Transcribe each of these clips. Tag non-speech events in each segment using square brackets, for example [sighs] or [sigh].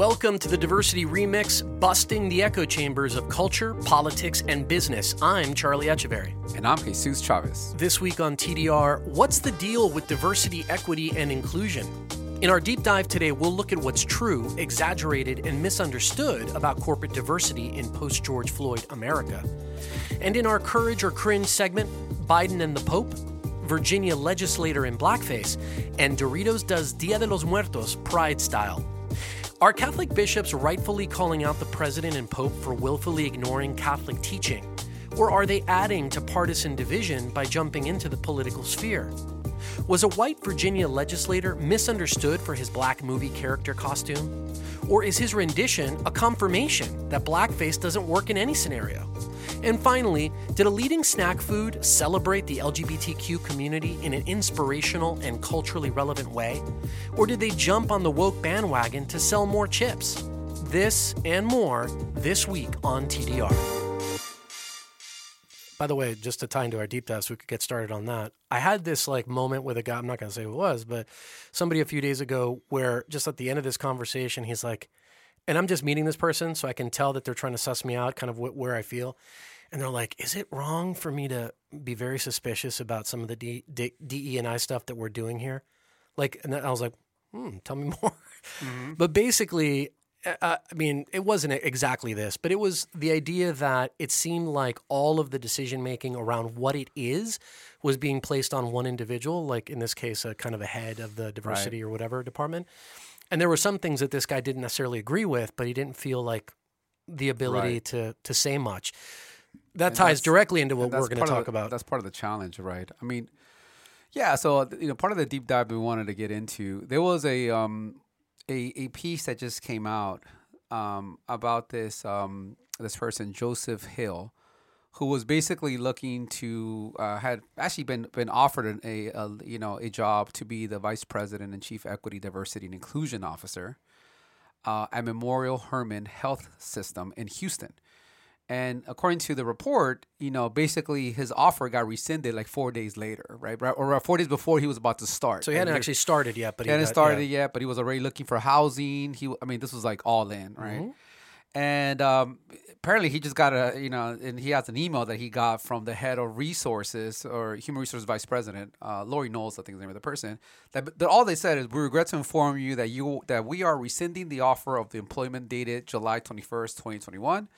Welcome to the Diversity Remix, busting the echo chambers of culture, politics, and business. I'm Charlie Echeverry. And I'm Jesus Chavez. This week on TDR, what's the deal with diversity, equity, and inclusion? In our deep dive today, we'll look at what's true, exaggerated, and misunderstood about corporate diversity in post George Floyd America. And in our Courage or Cringe segment, Biden and the Pope, Virginia legislator in blackface, and Doritos does Dia de los Muertos pride style. Are Catholic bishops rightfully calling out the president and pope for willfully ignoring Catholic teaching? Or are they adding to partisan division by jumping into the political sphere? Was a white Virginia legislator misunderstood for his black movie character costume? Or is his rendition a confirmation that blackface doesn't work in any scenario? And finally, did a leading snack food celebrate the LGBTQ community in an inspirational and culturally relevant way? Or did they jump on the woke bandwagon to sell more chips? This and more this week on TDR. By the way, just to tie into our deep dive so we could get started on that, I had this like moment with a guy, I'm not going to say who it was, but somebody a few days ago where just at the end of this conversation, he's like, and I'm just meeting this person, so I can tell that they're trying to suss me out, kind of wh- where I feel. And they're like, "Is it wrong for me to be very suspicious about some of the D- D- DE and I stuff that we're doing here?" Like, and I was like, "Hmm, tell me [laughs] more." Mm-hmm. But basically, uh, I mean, it wasn't exactly this, but it was the idea that it seemed like all of the decision making around what it is was being placed on one individual, like in this case, a kind of a head of the diversity right. or whatever department. And there were some things that this guy didn't necessarily agree with, but he didn't feel like the ability right. to to say much. That and ties directly into what we're going to talk the, about. That's part of the challenge, right? I mean, yeah. So you know, part of the deep dive we wanted to get into, there was a um, a, a piece that just came out um, about this um, this person Joseph Hill, who was basically looking to uh, had actually been been offered a, a, you know a job to be the vice president and chief equity diversity and inclusion officer uh, at Memorial Hermann Health System in Houston. And according to the report, you know, basically his offer got rescinded like four days later, right? Or four days before he was about to start. So he hadn't actually started yet, but he, he hadn't started yeah. yet, but he was already looking for housing. He, I mean, this was like all in, right? Mm-hmm. And um, apparently he just got a, you know, and he has an email that he got from the head of resources or human resources vice president, uh, Lori Knowles, I think is the name of the person. That, that all they said is, we regret to inform you that you that we are rescinding the offer of the employment dated July twenty first, twenty twenty one.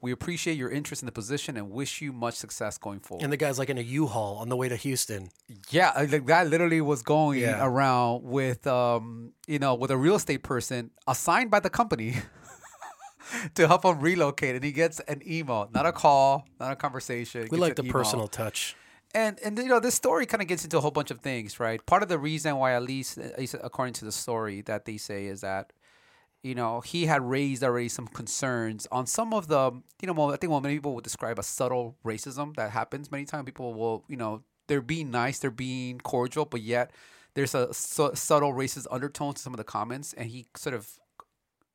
We appreciate your interest in the position and wish you much success going forward. And the guy's like in a U-Haul on the way to Houston. Yeah, the guy literally was going yeah. around with, um, you know, with a real estate person assigned by the company [laughs] to help him relocate, and he gets an email, not a call, not a conversation. We like the email. personal touch. And and you know this story kind of gets into a whole bunch of things, right? Part of the reason why, at least, at least according to the story, that they say is that you know he had raised already some concerns on some of the you know I think what many people would describe as subtle racism that happens many times. People will you know they're being nice, they're being cordial, but yet there's a su- subtle racist undertone to some of the comments, and he sort of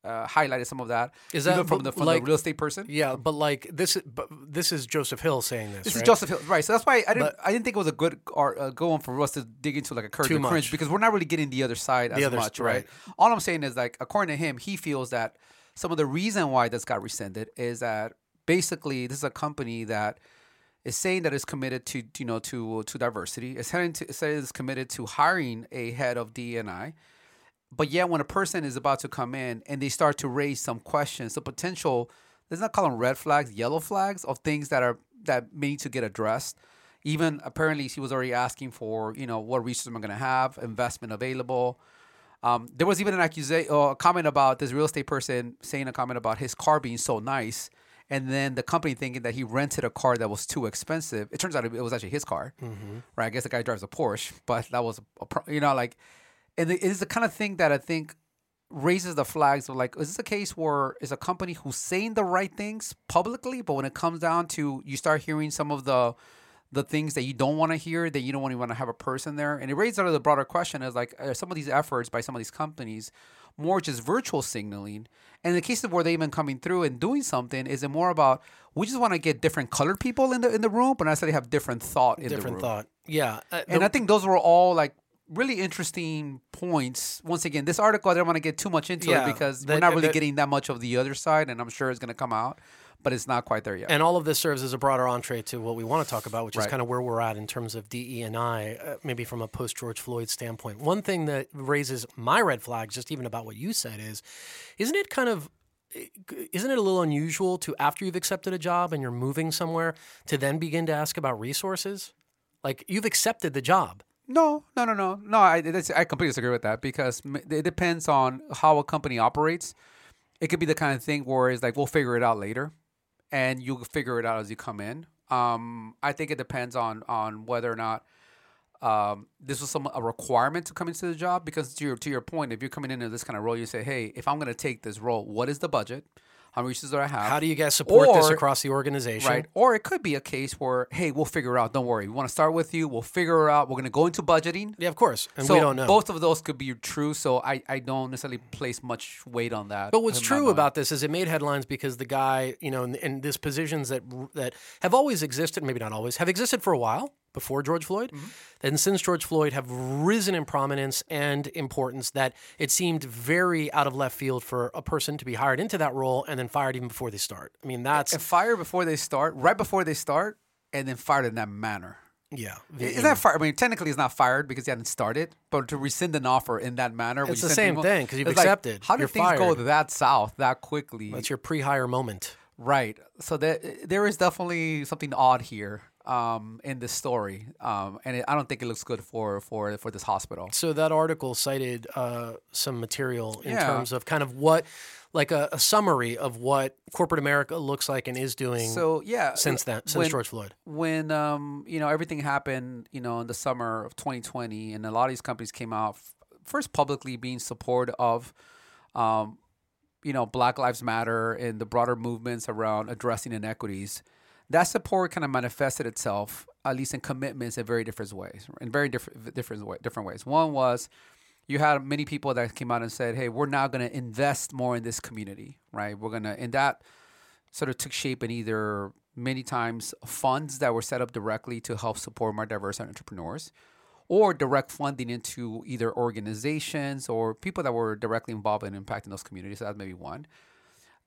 uh, highlighted some of that. Is that from the from like, the real estate person? Yeah, but like this is but this is Joseph Hill saying this. This right? is Joseph Hill, right? So that's why I didn't but, I didn't think it was a good or uh, go on for us to dig into like a Courage or Cringe because we're not really getting the other side the as much, right? right? All I'm saying is like according to him, he feels that some of the reason why this got rescinded is that basically this is a company that is saying that it's committed to you know to to diversity. It's saying to, it's committed to hiring a head of DNI. But yet, when a person is about to come in and they start to raise some questions, the potential let's not call them red flags, yellow flags of things that are that need to get addressed. Even apparently, she was already asking for you know what resources am I going to have, investment available. Um, there was even an accusation, uh, a comment about this real estate person saying a comment about his car being so nice, and then the company thinking that he rented a car that was too expensive. It turns out it was actually his car, mm-hmm. right? I guess the guy drives a Porsche, but that was a, pro- you know like, it is the kind of thing that I think raises the flags of like, is this a case where is a company who's saying the right things publicly, but when it comes down to you start hearing some of the the things that you don't want to hear, that you don't want to have a person there. And it raises out of the broader question is like, are some of these efforts by some of these companies more just virtual signaling? And in the case of where they even coming through and doing something, is it more about we just want to get different colored people in the in the room, but not necessarily have different thought in different the room? Different thought, yeah. Uh, and I think those were all like really interesting points. Once again, this article I don't want to get too much into yeah, it because we're not really getting that much of the other side, and I'm sure it's going to come out but it's not quite there yet. And all of this serves as a broader entree to what we want to talk about, which right. is kind of where we're at in terms of DE and I, uh, maybe from a post George Floyd standpoint. One thing that raises my red flags, just even about what you said, is isn't it kind of isn't it a little unusual to after you've accepted a job and you're moving somewhere to then begin to ask about resources? Like you've accepted the job. No, no, no, no, no. I I completely disagree with that because it depends on how a company operates. It could be the kind of thing where it's like we'll figure it out later and you'll figure it out as you come in. Um, I think it depends on on whether or not um, this was some a requirement to come into the job. Because to your to your point, if you're coming into this kind of role, you say, "Hey, if I'm going to take this role, what is the budget? How many resources do I have? How do you guys support or, this across the organization? Right. Or it could be a case where, hey, we'll figure it out. Don't worry. We want to start with you. We'll figure it out. We're going to go into budgeting. Yeah, of course. And so we don't know. Both of those could be true. So I, I don't necessarily place much weight on that. But what's true about this is it made headlines because the guy, you know, in, in these positions that that have always existed, maybe not always, have existed for a while before George Floyd, mm-hmm. and since George Floyd have risen in prominence and importance that it seemed very out of left field for a person to be hired into that role and then fired even before they start. I mean, that's and fired before they start, right before they start, and then fired in that manner. Yeah, is that fired? I mean, technically, it's not fired because he hadn't started, but to rescind an offer in that manner, it's the same people, thing because you've accepted. Like, how do things fired. go that south that quickly? That's your pre-hire moment, right? So that there is definitely something odd here um, in this story, um, and it, I don't think it looks good for for for this hospital. So that article cited uh, some material in yeah. terms of kind of what, like a, a, summary of what corporate America looks like and is doing. So yeah, since that since when, George Floyd, when um, you know everything happened, you know in the summer of 2020, and a lot of these companies came out f- first publicly being supportive of. Um, you know, Black Lives Matter and the broader movements around addressing inequities that support kind of manifested itself, at least in commitments, in very different ways, in very different different different ways. One was you had many people that came out and said, "Hey, we're now going to invest more in this community, right? We're going to," and that sort of took shape in either many times funds that were set up directly to help support more diverse entrepreneurs, or direct funding into either organizations or people that were directly involved in impacting those communities. So that's maybe one.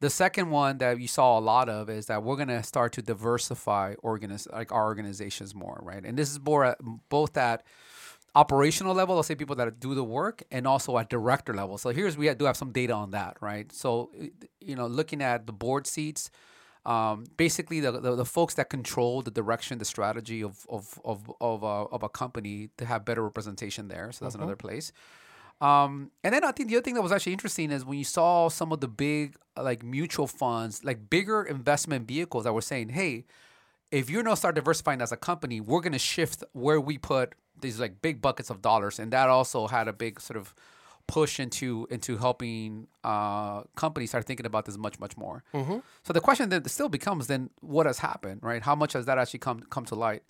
The second one that you saw a lot of is that we're going to start to diversify organiz- like our organizations more, right? And this is more at, both at operational level, let's say people that do the work, and also at director level. So here's we do have some data on that, right? So you know, looking at the board seats, um, basically the, the, the folks that control the direction, the strategy of of of of, uh, of a company to have better representation there. So that's mm-hmm. another place. Um, and then I think the other thing that was actually interesting is when you saw some of the big like mutual funds, like bigger investment vehicles that were saying, "Hey, if you're gonna start diversifying as a company, we're gonna shift where we put these like big buckets of dollars," and that also had a big sort of push into into helping uh, companies start thinking about this much much more. Mm-hmm. So the question then still becomes then what has happened, right? How much has that actually come come to light?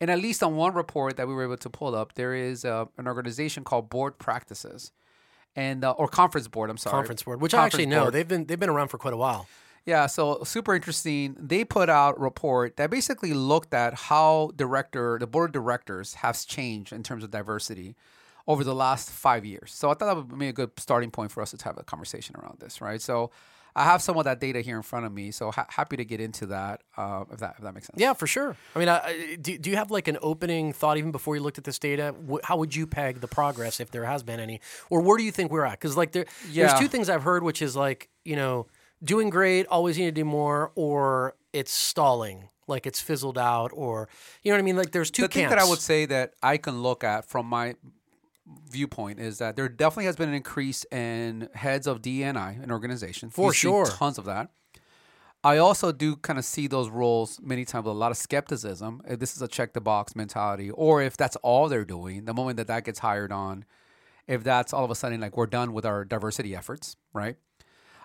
And at least on one report that we were able to pull up, there is uh, an organization called Board Practices, and uh, or Conference Board. I'm sorry, Conference Board, which Conference I actually know they've been they've been around for quite a while. Yeah, so super interesting. They put out a report that basically looked at how director the board of directors has changed in terms of diversity over the last five years. So I thought that would be a good starting point for us to have a conversation around this, right? So I have some of that data here in front of me, so ha- happy to get into that uh, if that if that makes sense. Yeah, for sure. I mean, uh, do, do you have like an opening thought even before you looked at this data? Wh- how would you peg the progress if there has been any, or where do you think we're at? Because like there, Yeah. there's two things I've heard, which is like you know doing great, always need to do more, or it's stalling, like it's fizzled out, or you know what I mean. Like there's two the thing that I would say that I can look at from my viewpoint is that there definitely has been an increase in heads of DNI in organizations. For You see sure. tons of that. I also do kind of see those roles many times with a lot of skepticism. If this is a check the box mentality, or if that's all they're doing, the moment that that gets hired on, if that's all of a sudden like we're done with our diversity efforts, right?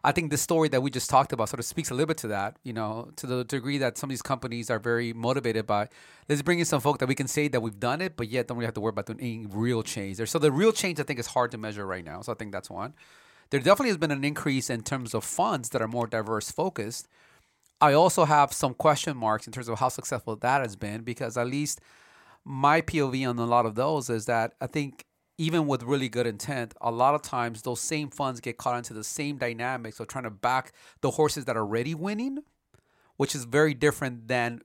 I think the story that we just talked about sort of speaks a little bit to that, you know, to the degree that some of these companies are very motivated by let's bring in some folk that we can say that we've done it, but yet don't really have to worry about doing any real change there. So the real change I think is hard to measure right now. So I think that's one. There definitely has been an increase in terms of funds that are more diverse focused. I also have some question marks in terms of how successful that has been because at least my POV on a lot of those is that I think even with really good intent, a lot of times those same funds get caught into the same dynamics of trying to back the horses that are already winning, which is very different than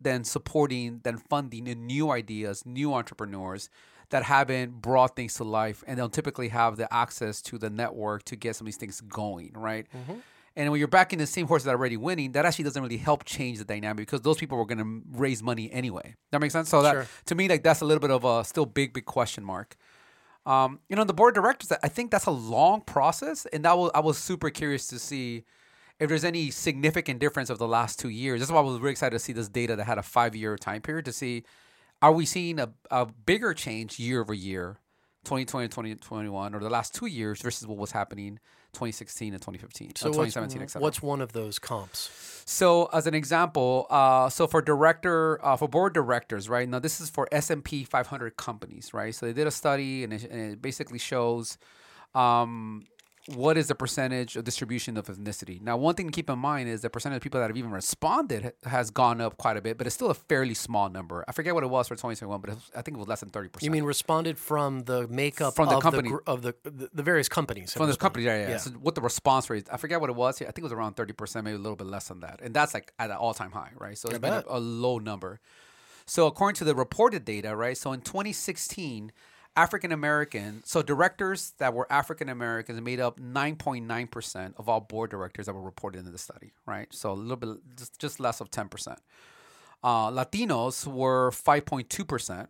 than supporting than funding in new ideas, new entrepreneurs that haven't brought things to life and they'll typically have the access to the network to get some of these things going, right? Mm-hmm. And when you're backing the same horses that are already winning, that actually doesn't really help change the dynamic because those people were going to raise money anyway. That makes sense. So that Sure. to me, like that's a little bit of a still big, big question mark. Um, you know, the board of directors, I think that's a long process, and that was I was super curious to see if there's any significant difference of the last two years. That's why I was really excited to see this data that had a five year time period to see are we seeing a, a bigger change year over year, 2020 and 2021, or the last two years versus what was happening 2016 and 2015, so what's, 2017, et cetera. what's one of those comps? So, as an example, uh, so for director, uh, for board directors, right now, this is for S and P 500 companies, right? So they did a study, and it, and it basically shows um, what is the percentage of distribution of ethnicity. Now, one thing to keep in mind is the percentage of people that have even responded has gone up quite a bit, but it's still a fairly small number. I forget what it was for 2021, but it was, I think it was less than 30 percent. You mean responded from the makeup From the of company. the, of the, the the various companies from responded. company, yeah, yeah. Yeah. So what the response rate? I forget what it was. I think it was around thirty percent, maybe a little bit less than that, and that's like at an all-time high, right? So it's been a, a low number. So according to the reported data, right? So in 2016, African American, so directors that were African Americans made up 9.9 percent of all board directors that were reported in the study, right? So a little bit, just, just less of 10 percent. Uh, Latinos were 5.2 percent,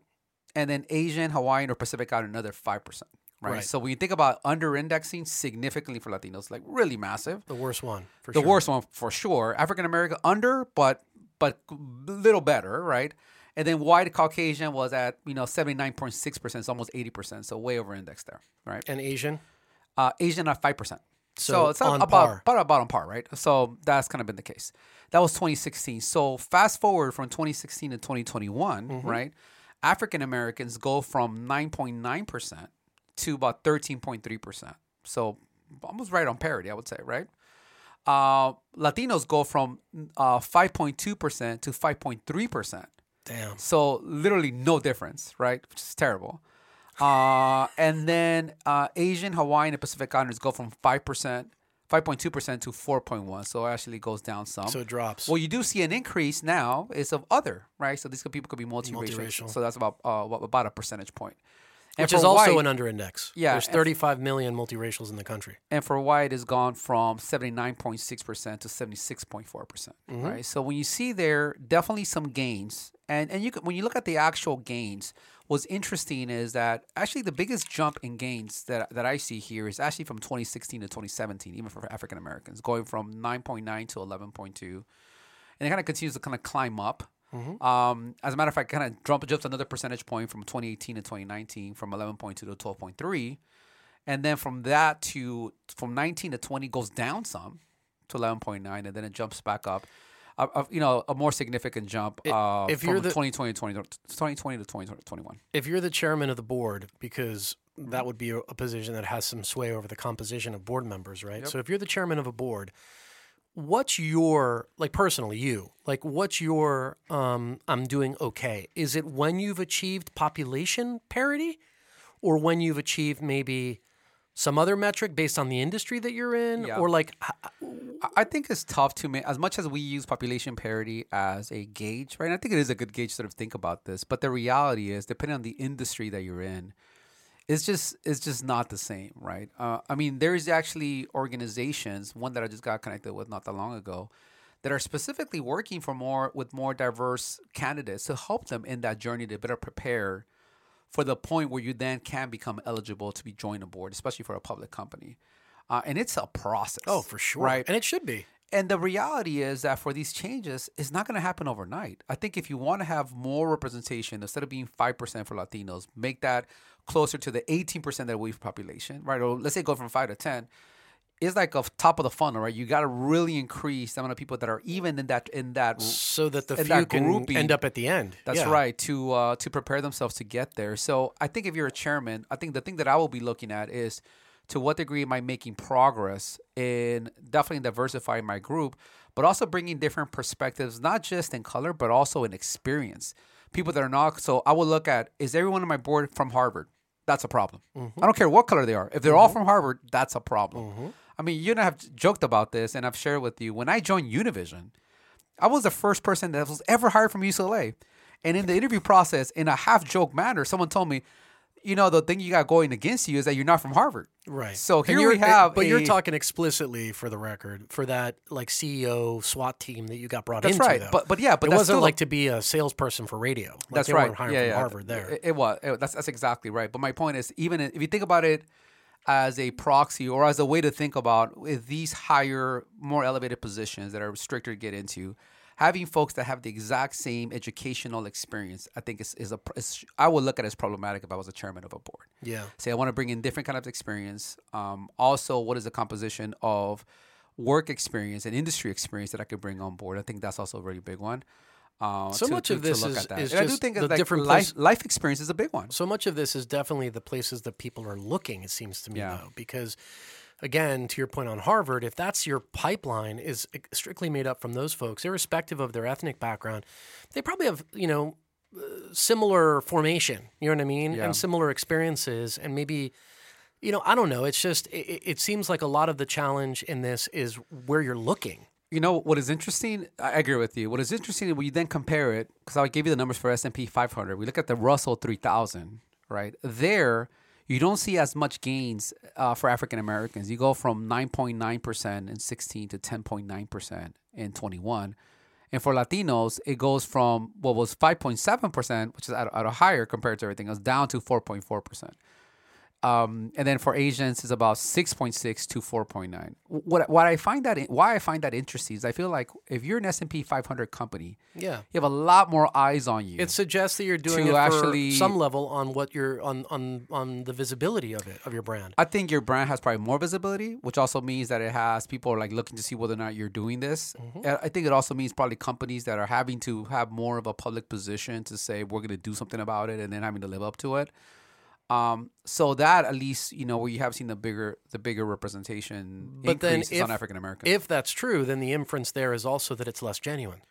and then Asian, Hawaiian, or Pacific got another five percent. Right? Right. So when you think about under indexing significantly for Latinos, like really massive. The worst one, for The sure. worst one for sure. African American under, but but a little better, right? And then white Caucasian was at you know seventy nine point six percent, it's almost eighty percent, so way over indexed there, right? And Asian. Uh, Asian at five percent. So So, it's on about, par. about about on par, right? So that's kind of been the case. That was 2016. So fast forward from 2016 to 2021, Mm-hmm. right? African Americans go from 9.9 percent to about 13.3 percent. So almost right on parity, I would say, right? Uh, Latinos go from uh, 5.2 percent to 5.3 percent. Damn. So literally no difference, right? Which is terrible. Uh, and then uh, Asian, Hawaiian, and Pacific Islanders go from five percent, five point two percent to four point one. So it actually goes down some. So it drops. Well, you do see an increase now is of other, right? So these people could be multiracial. Multiracial. So that's about uh, what- about a percentage point. And Which is also white- an underindex. Yeah, There's and f- 35 million multiracials in the country. and for white it's gone from 79.6% to 76.4% Mm-hmm. right so when you see there definitely some gains and and you when you look at the actual gains what's interesting is that actually the biggest jump in gains that that I see here is actually from 2016 to 2017 even for African Americans going from 9.9 to 11.2 and it kind of continues to kind of climb up. Um, as a matter of fact, kind of jump jumps another percentage point from 2018 to 2019 from 11.2 to 12.3, and then from that to from 19 to 20 goes down some to 11.9, and then it jumps back up. Uh, you know, a more significant jump uh, if from you're the- 2020 to 20, 2020 to 2021. If you're the chairman of the board, because that would be a, a position that has some sway over the composition of board members, right? So if you're the chairman of a board, what's your like personally you like what's your um i'm doing okay is it when you've achieved population parity or when you've achieved maybe some other metric based on the industry that you're in, Yeah. or like i think it's tough to make as much as we use population parity as a gauge, right? And I think it is a good gauge to sort of think about this. But the reality is, depending on the industry that you're in, it's just it's just not the same, right? Uh, I mean, there's actually organizations, one that I just got connected with not that long ago, that are specifically working for more with more diverse candidates to help them in that journey to better prepare for the point where you then can become eligible to be joined a board, especially for a public company. Uh, and it's a process. oh, for sure, right? And it should be. And the reality is that for these changes, it's not going to happen overnight. I think if you want to have more representation, instead of being 5% for Latinos, make that closer to the 18% that we have population, right? Or let's say go from 5 to 10. It's like a top of the funnel, right? You got to really increase the amount of people that are even in that in that So that the few that can grouping. end up at the end. That's Yeah. right to uh, to prepare themselves to get there. So I think if you're a chairman, I think the thing that I will be looking at is to what degree am I making progress in definitely diversifying my group, but also bringing different perspectives, not just in color but also in experience. People that are not. So I will look at is everyone on my board from Harvard? That's a problem. Mm-hmm. I don't care what color they are. If they're all from Harvard, that's a problem. I mean, you and I have joked about this, and I've shared with you. When I joined Univision, I was the first person that was ever hired from UCLA. And in the interview process, in a half joke manner, someone told me, you know, the thing you got going against you is that you're not from Harvard. Right. So here we have. But you're talking explicitly for the record for that like CEO SWAT team that you got brought That's into. right. though. But- but yeah, but it that's wasn't like to be a salesperson for radio. Like That's right. Yeah, from yeah. Harvard there. It, it was. It- that's that's exactly right. But my point is, even if you think about it as a proxy or as a way to think about with these higher, more elevated positions that are stricter to get into, having folks that have the exact same educational experience, I think is is a. Is, I would look at it as problematic if I was a chairman of a board. yeah. say I want to bring in different kind of experience. Um, also, what is the composition of work experience and industry experience that I could bring on board? I think that's also a really big one. Uh, So to- much to- of this look is- at that. is And I do think the like different life, place- life experience is a big one. So much of this is definitely the places that people are looking, it seems to me, Yeah. though, because again, to your point on Harvard, if that's your pipeline is strictly made up from those folks, irrespective of their ethnic background, they probably have, you know, uh, similar formation, you know what I mean? Yeah. And similar experiences and maybe you know, I don't know. It's just it- it seems like a lot of the challenge in this is where you're looking. You know what is interesting? I agree with you. What is interesting when you then compare it, because I gave you the numbers for S and P 500. We look at the Russell 3000, right? There, you don't see as much gains uh, for African Americans. You go from 9.9 percent in 16 to 10.9 percent in 21, and for Latinos, it goes from what was 5.7 percent, which is at, at a higher compared to everything else, down to 4.4 percent. Um, and then for Asians, it's about 6.6 to 4.9. What what I find that why I find that interesting is I feel like if you're an S and P 500 company, Yeah. you have a lot more eyes on you. It suggests that you're doing it actually- some level on what you're on on on the visibility of it of your brand. I think your brand has probably more visibility, which also means that it has people are like looking to see whether or not you're doing this. Mm-hmm. I think it also means probably companies that are having to have more of a public position to say we're going to do something about it, and then having to live up to it. Um, so that at least you know where you have seen the bigger the bigger representation But then increases on African Americans. If that's true, then the inference there is also that it's less genuine.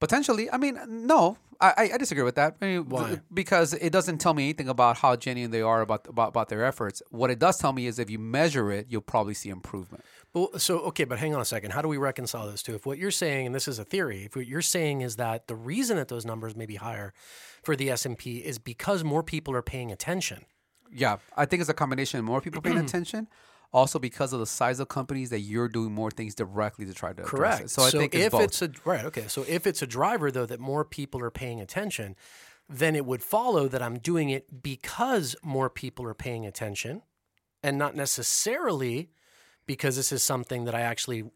Potentially, I mean, no, I, I- disagree with that. I mean, Why? Because it doesn't tell me anything about how genuine they are about, about about their efforts. What it does tell me is if you measure it, you'll probably see improvement. Well, so okay, but hang on a second. How do we reconcile those two? If what you're saying, and this is a theory, if what you're saying is that the reason that those numbers may be higher for the S and P is because more people are paying attention. Yeah, I think it's a combination of more people paying [clears throat] attention, also because of the size of companies that you're doing more things directly to try to address Correct. it. So I think it's if both. it's a right, okay. So if it's a driver though that more people are paying attention, then it would follow that I'm doing it because more people are paying attention, and not necessarily because this is something that I actually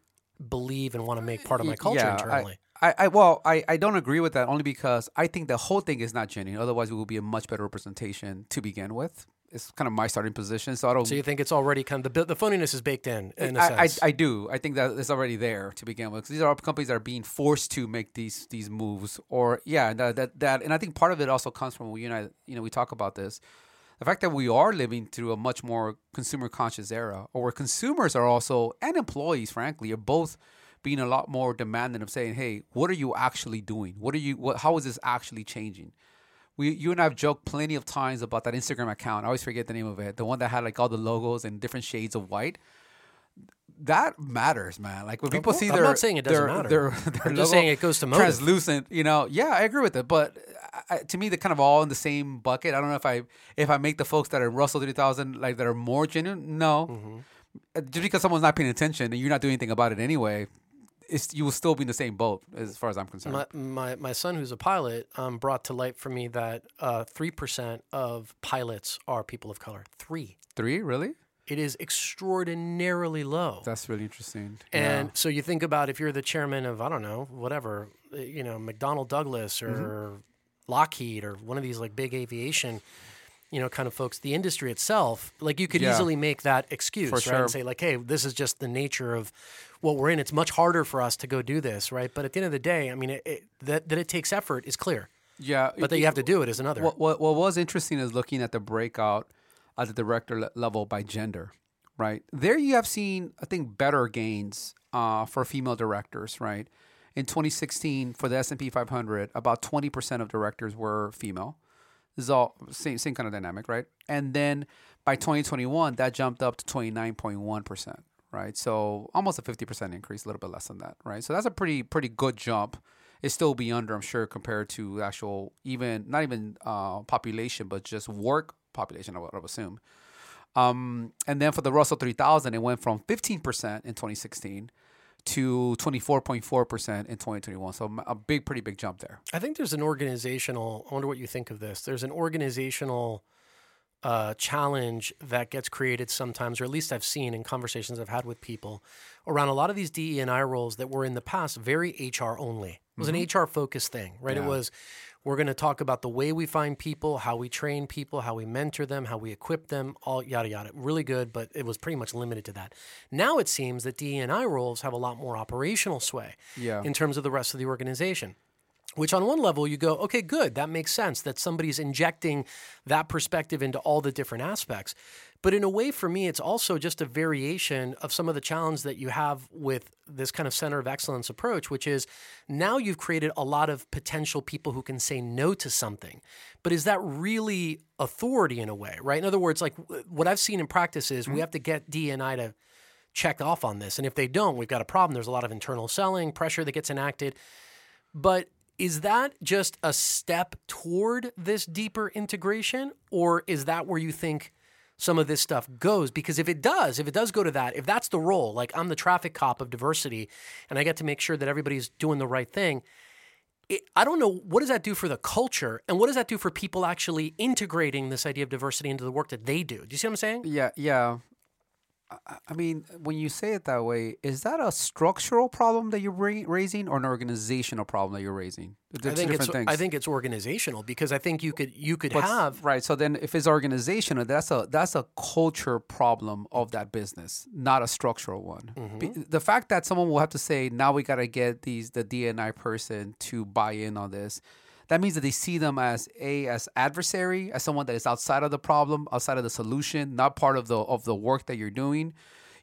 believe and want to make part of my culture yeah, internally. I, I, I well, I, I don't agree with that only because I think the whole thing is not genuine. Otherwise, we will be a much better representation to begin with. It's kind of my starting position, so I don't. so you think it's already kind of the the phoniness is baked in in a I, I, sense. I do. I think that it's already there to begin with. these are companies that are being forced to make these these moves, or yeah, that that, that and I think part of it also comes from you know you know we talk about this, the fact that we are living through a much more consumer conscious era, or where consumers are also and employees, frankly, are both being a lot more demanding of saying, hey, what are you actually doing? What are you? What, how is this actually changing? We you and I've joked plenty of times about that Instagram account. I always forget the name of it. The one that had like all the logos and different shades of white. That matters, man. Like when people see I'm their, not saying it doesn't their, matter. Their, their I'm just saying it goes to motive. translucent. You know, yeah, I agree with it. But I, to me, they're kind of all in the same bucket. I don't know if I if I make the folks that are Russell three thousand like that are more genuine. No, Mm-hmm. Uh, just because someone's not paying attention and you're not doing anything about it anyway, you will still be in the same boat as far as I'm concerned. My, my my son, who's a pilot, um, brought to light for me that uh, three percent of pilots are people of color. Three. Three, really? It is extraordinarily low. That's really interesting. And so you think about if you're the chairman of I don't know whatever uh, you know McDonnell Douglas or Mm-hmm. Lockheed or one of these like big aviation you know kind of folks the industry itself like you could Yeah. easily make that excuse For right sure. and say like hey this is just the nature of what we're in it's much harder for us to go do this right but at the end of the day I mean it, it, that that it takes effort is clear yeah, but that you have to do it is another What, what what was interesting is looking at the breakout at the director level by gender, right? There you have seen I think better gains uh, for female directors, right? In 2016 for the S&P 500, about 20% of directors were female. This is all same same kind of dynamic, right? And then by 2021, that jumped up to 29.1%, right? So almost a 50% increase, a little bit less than that, right? So that's a pretty pretty good jump. It's still be under, I'm sure, compared to actual even not even uh, population, but just work population. I would, I would assume. Um, and then for the Russell 3000, it went from 15% in 2016 to 24.4% in 2021. So a big, pretty big jump there. I think there's an organizational. I wonder what you think of this. There's an organizational uh, challenge that gets created sometimes, or at least I've seen in conversations I've had with people around a lot of these DE and I roles that were in the past very HR only. It was an HR focused thing, right? It was we're going to talk about the way we find people, how we train people, how we mentor them, how we equip them, all yada yada. Really good, but it was pretty much limited to that. Now it seems that DE and I roles have a lot more operational sway Yeah. in terms of the rest of the organization. Which, on one level, you go, okay, good, that makes sense that somebody's injecting that perspective into all the different aspects. But in a way, for me, it's also just a variation of some of the challenge that you have with this kind of center of excellence approach, which is now you've created a lot of potential people who can say no to something. But is that really authority in a way, right? In other words, like what I've seen in practice is we mm-hmm. have to get D and I to check off on this. And if they don't, we've got a problem. There's a lot of internal selling, pressure that gets enacted. But is that just a step toward this deeper integration, or is that where you think some of this stuff goes? Because if it does, if it does go to that, if that's the role, like I'm the traffic cop of diversity and I get to make sure that everybody's doing the right thing, it, I don't know what does that do for the culture and what does that do for people actually integrating this idea of diversity into the work that they do? Do you see what I'm saying? Yeah, yeah. I- mean, when you say it that way, is that a structural problem that you're raising, or an organizational problem that you're raising? They're I think it's things. I think it's organizational because I think you could you could What's- have right. So then, if it's organizational, that's a that's a culture problem of that business, not a structural one. Mm-hmm. The fact that someone will have to say, now we got to get these the DNI person to buy in on this. That means that they see them as a as adversary, as someone that is outside of the problem, outside of the solution, not part of the of the work that you're doing.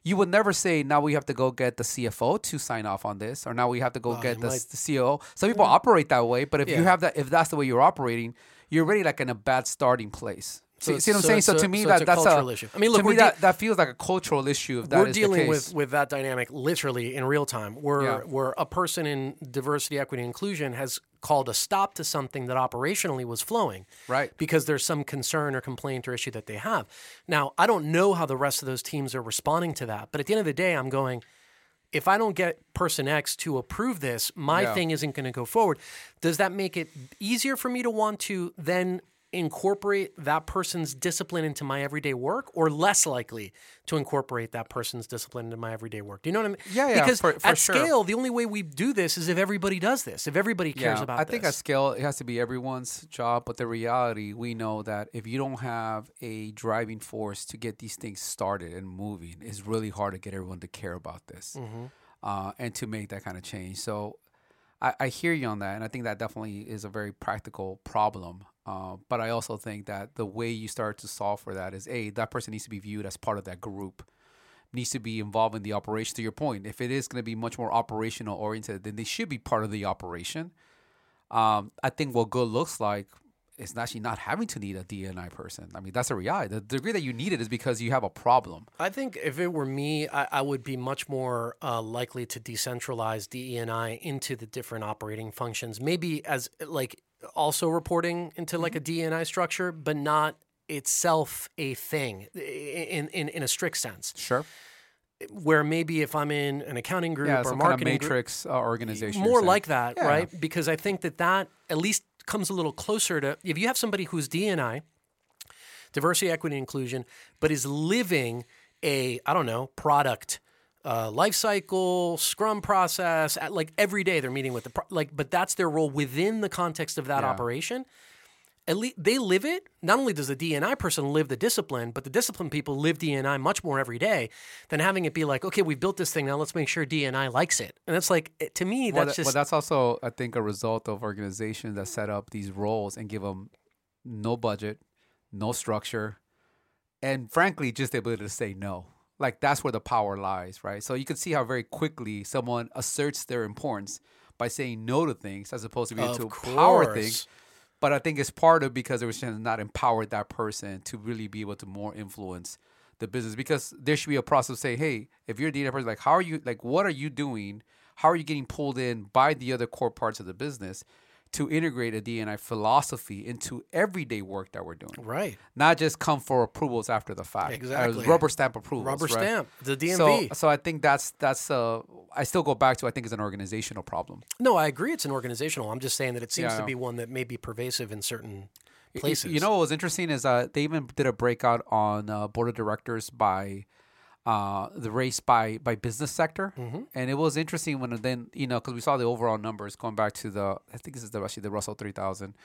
You would never say now we have to go get the CFO to sign off on this, or now we have to go oh, get the, might- the CEO. Some people operate that way, but if you have that, if that's the way you're operating, you're already like in a bad starting place. So See, see what I'm so saying? So, to me, so that a that's cultural a issue. I mean, look, to me de- that, that feels like a cultural issue. If that we're dealing with with that dynamic literally in real time where Yeah. where a person in diversity equity inclusion has called a stop to something that operationally was flowing Right. because there's some concern or complaint or issue that they have now i don't know how the rest of those teams are responding to that but at the end of the day i'm going if I don't get person X to approve this, my Yeah. thing isn't going to go forward. Does that make it easier for me to want to then incorporate that person's discipline into my everyday work or less likely to incorporate that person's discipline into my everyday work? Do you know what I mean? Yeah, yeah, Because for- for at sure. scale, the only way we do this is if everybody does this, if everybody cares yeah, about I think this. at scale it has to be everyone's job, but the reality we know that if you don't have a driving force to get these things started and moving, it's really hard to get everyone to care about this Mm-hmm. uh, and to make that kind of change. So I, I hear you on that, and I think that definitely is a very practical problem. Uh, but I also think that the way you start to solve for that is a that person needs to be viewed as part of that group needs to be involved in the operation. To your point, if it is going to be much more operational oriented, then they should be part of the operation. Um, I think what good looks like is actually not having to need a DNI person. I mean, that's a reality. The degree that you need it is because you have a problem. I think if it were me, I, I would be much more uh, likely to decentralize DEI into the different operating functions. Maybe as like also reporting into like a DNI structure, but not itself a thing in in, in a strict sense. Sure. Where maybe if I'm in an accounting group Yeah, or some kind of marketing group, matrix uh, organization. more like that, Yeah. right? Because I think that that at least comes a little closer to if you have somebody who's DNI, diversity, equity, inclusion, but is living a I don't know product. Uh, life cycle, Scrum process, at, like every day they're meeting with the pro- like, but that's their role within the context of that Yeah. operation. At least they live it. Not only does the DNI person live the discipline, but the discipline people live DNI much more every day than having it be like, okay, we've built this thing now. Let's make sure DNI likes it. And it's like to me, Well, that's that- just but that's also, I think, a result of organizations that set up these roles and give them no budget, no structure, and frankly, just the ability to say no. Like that's where the power lies, right? So you can see how very quickly someone asserts their importance by saying no to things as opposed to being to power course. things. But I think it's part of because the organization has not empowered that person to really be able to more influence the business. Because there should be a process of saying, hey, if you're a data person, like how are you like what are you doing? How are you getting pulled in by the other core parts of the business to integrate a DNI philosophy into everyday work that we're doing? right. Not just come for approvals after the fact. Exactly. rubber stamp approvals. Rubber right? stamp, the So, DMV. so I think that's that's uh I still go back to I think it's an organizational problem. No, I agree. It's an organizational. I'm just saying that it seems Yeah. to be one that may be pervasive in certain places. You know what was interesting is uh, they even did a breakout on uh, board of directors by uh, the race by by business sector, Mm-hmm. and it was interesting when then you know because we saw the overall numbers going back to the I think this is the actually the Russell three thousand,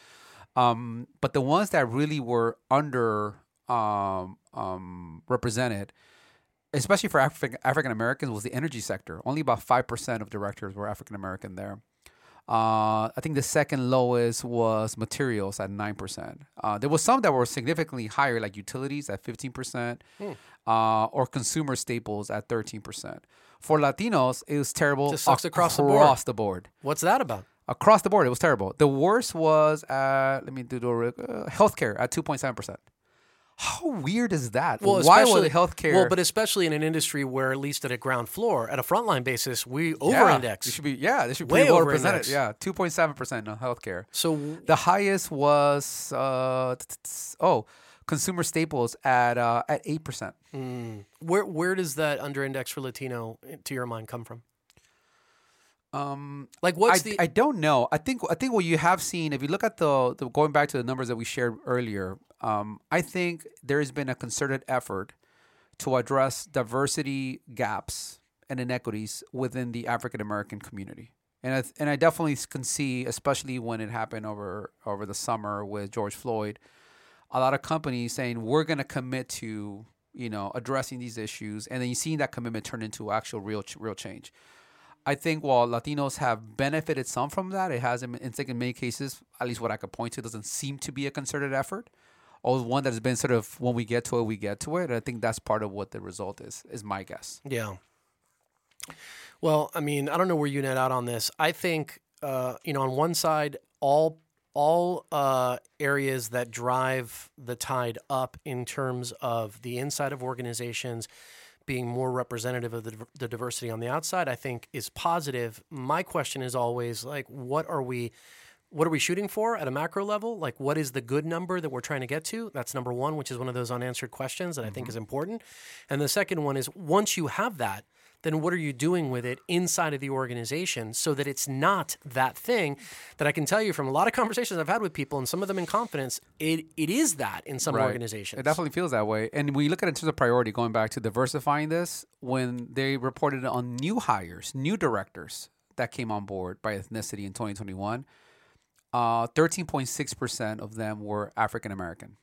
um, but the ones that really were under um, um, represented. Especially for African African Americans, was the energy sector. Only about five percent of directors were African American there. Uh, I think the second lowest was materials at nine percent. Uh, there was some that were significantly higher, like utilities at fifteen percent, Hmm. Uh, or consumer staples at thirteen percent. For Latinos, it was terrible Just sucks across the board. across the board. What's that about? Across the board, it was terrible. The worst was at let me do the uh, healthcare at two point seven percent. How weird is that? Why especially- would healthcare? Well, but especially in an industry where, at least at a ground floor, at a frontline basis, we yeah, over-index. They should be yeah, they should be Way over-index. Yeah, two point seven percent on healthcare. so The highest was uh, oh, consumer staples at uh, at eight percent. where where does that under-index for Latino, eh, to your mind, come from? Um, Like, what's I, the? I don't know. I think I think what you have seen, if you look at the, the going back to the numbers that we shared earlier, um, I think there has been a concerted effort to address diversity gaps and inequities within the African American community. And I, and I definitely can see, especially when it happened over over the summer with George Floyd, a lot of companies saying we're going to commit to you know addressing these issues, and then you see that commitment turn into actual real real change. I think while Latinos have benefited some from that, it hasn't. In think in many cases, at least what I could point to, doesn't seem to be a concerted effort, or one that has been sort of when we get to it, we get to it. And I think that's part of what the result is. Is my guess. Yeah. Well, I mean, I don't know where you net out on this. I think, uh, you know, on one side, all all uh, areas that drive the tide up in terms of the inside of organizations being more representative of the, the diversity on the outside, I think is positive. My question is always like, what are we? What are we shooting for at a macro level? Like, what is the good number that we're trying to get to? That's number one, which is one of those unanswered questions that I think is important. And the second one is once you have that, then what are you doing with it inside of the organization so that it's not that thing that I can tell you from a lot of conversations I've had with people and some of them in confidence, it, it is that in some organizations. It definitely feels that way. And when you look at it in terms of priority, going back to diversifying this, when they reported on new hires, new directors that came on board by ethnicity in 2021, uh, 13.6% of them were African American,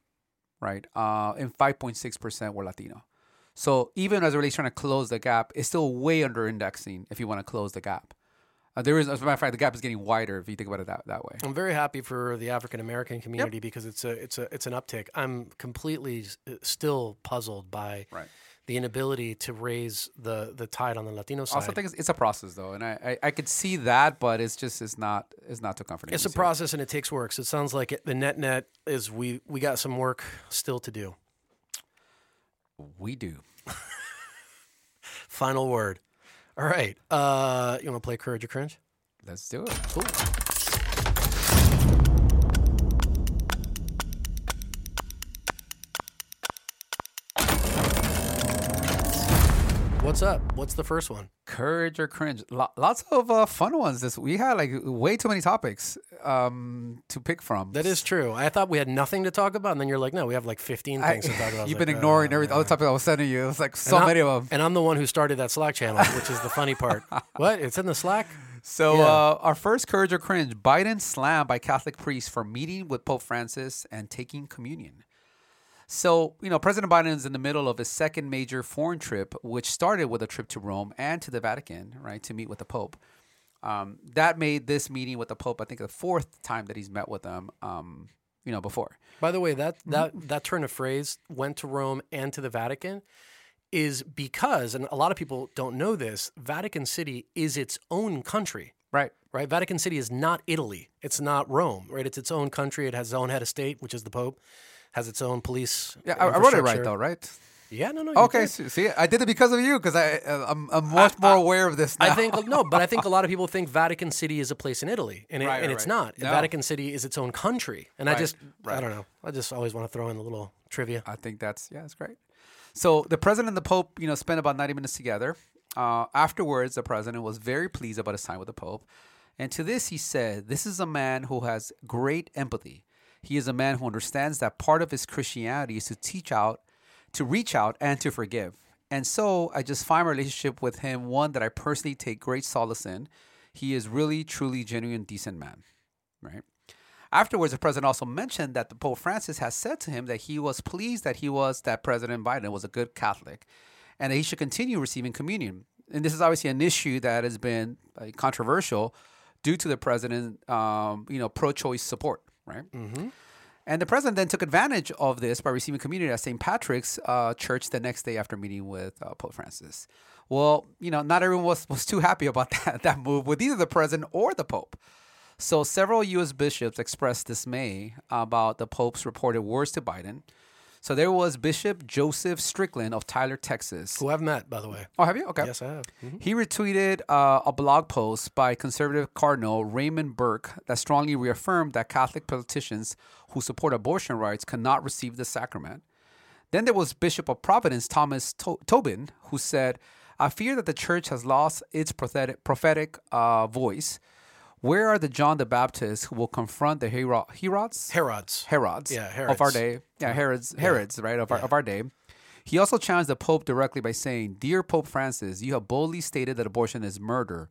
right? Uh, and 5.6% were Latino. So even as it relates trying to close the gap, it's still way under indexing if you want to close the gap. Uh, there is, as a matter of fact, the gap is getting wider if you think about it that, that way. I'm very happy for the African American community because it's a it's a it's an uptick. I'm completely uh, still puzzled by Right. the inability to raise the the tide on the Latino side. Also, I think it's, it's a process though, and I, I I could see that, but it's just it's not it's not too comforting. it's a process and it takes work. So it sounds like it, the net net is we we got some work still to do. We do. [laughs] Final word. All right. Uh, you want to play Courage or Cringe? Let's do it. Cool. What's up? What's the first one? Courage or cringe? Lo- lots of uh, fun ones. This we had like way too many topics um, to pick from. That is true. I thought we had nothing to talk about, and then you're like, no, we have like 15 I- things to talk [laughs] about. You've like, been ignoring "Oh, every all the topics I was sending you. It's like so many of them. And I'm the one who started that Slack channel, which is the funny part. [laughs] what? It's in the Slack? So Yeah. uh, our first courage or cringe: Biden slammed by Catholic priests for meeting with Pope Francis and taking communion. So you know, President Biden is in the middle of his second major foreign trip, which started with a trip to Rome and to the Vatican, right, to meet with the Pope. Um, that made this meeting with the Pope, I think, the fourth time that he's met with them. Um, you know, before. By the way, that that Mm-hmm. that turn of phrase went to Rome and to the Vatican is because, and a lot of people don't know this, Vatican City is its own country. Right. Right, Vatican City is not Italy. It's not Rome. Right, it's its own country. It has its own head of state, which is the Pope. Has its own police. Yeah, I, I wrote it right though, right? Yeah, no, no. you Okay, so- see, I did it because of you because I uh, I'm, I'm much more aware of this now. I think no, but I think a lot of [laughs] people think Vatican City is a place in Italy, and, it, Right, and right, it's not. No. Vatican City is its own country, and I Right, just I don't know. I just always want to throw in a little trivia. I think that's yeah, that's great. So the president and the pope, you know, spent about ninety minutes together. Uh, afterwards, the president was very pleased about his time with the pope, and to this he said, "This is a man who has great empathy. He is a man who understands that part of his Christianity is to teach out, to reach out, and to forgive. And so I just find my relationship with him one that I personally take great solace in. He is really, truly, genuine, decent man, right?" Afterwards, the president also mentioned that the Pope Francis has said to him that he was pleased that he was that President Biden was a good Catholic, and that he should continue receiving communion. And this is obviously an issue that has been controversial due to the president, um, you know, pro-choice support, right? Mm-hmm. And the president then took advantage of this by receiving communion at St. Patrick's uh, Church the next day after meeting with uh, Pope Francis. Well, you know, not everyone was, was too happy about [laughs] that, that move with either the president or the Pope. So several U.S. bishops expressed dismay about the Pope's reported words to Biden. So there was Bishop Joseph Strickland of Tyler, Texas. Who I've met, by the way. Oh, have you? Okay. Yes, I have. Mhm. He retweeted uh, a blog post by conservative Cardinal Raymond Burke that strongly reaffirmed that Catholic politicians who support abortion rights cannot receive the sacrament. Then there was Bishop of Providence Thomas to- Tobin, who said, I fear that the church has lost its prophetic, prophetic uh, voice. Where are the John the Baptist who will confront the Hero- Herods? Herods. Herods, Yeah, Herods. of our day. Yeah, Herods, Herods, right of our of our day. He also challenged the Pope directly by saying, "Dear Pope Francis, you have boldly stated that abortion is murder.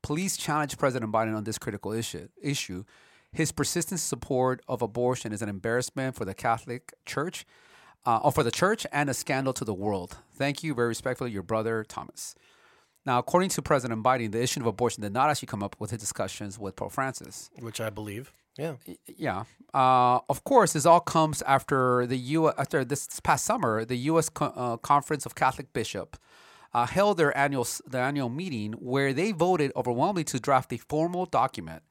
Please challenge President Biden on this critical issue. Issue. His persistent support of abortion is an embarrassment for the Catholic Church, uh, or for the Church, and a scandal to the world. Thank you, very respectfully, your brother Thomas." Now, according to President Biden, the issue of abortion did not actually come up with his discussions with Pope Francis. Which I believe. Yeah. Yeah. Uh, of course, this all comes after the U. After this past summer, the U.S. Co- uh, Conference of Catholic Bishop uh, held their annual their annual meeting where they voted overwhelmingly to draft a formal document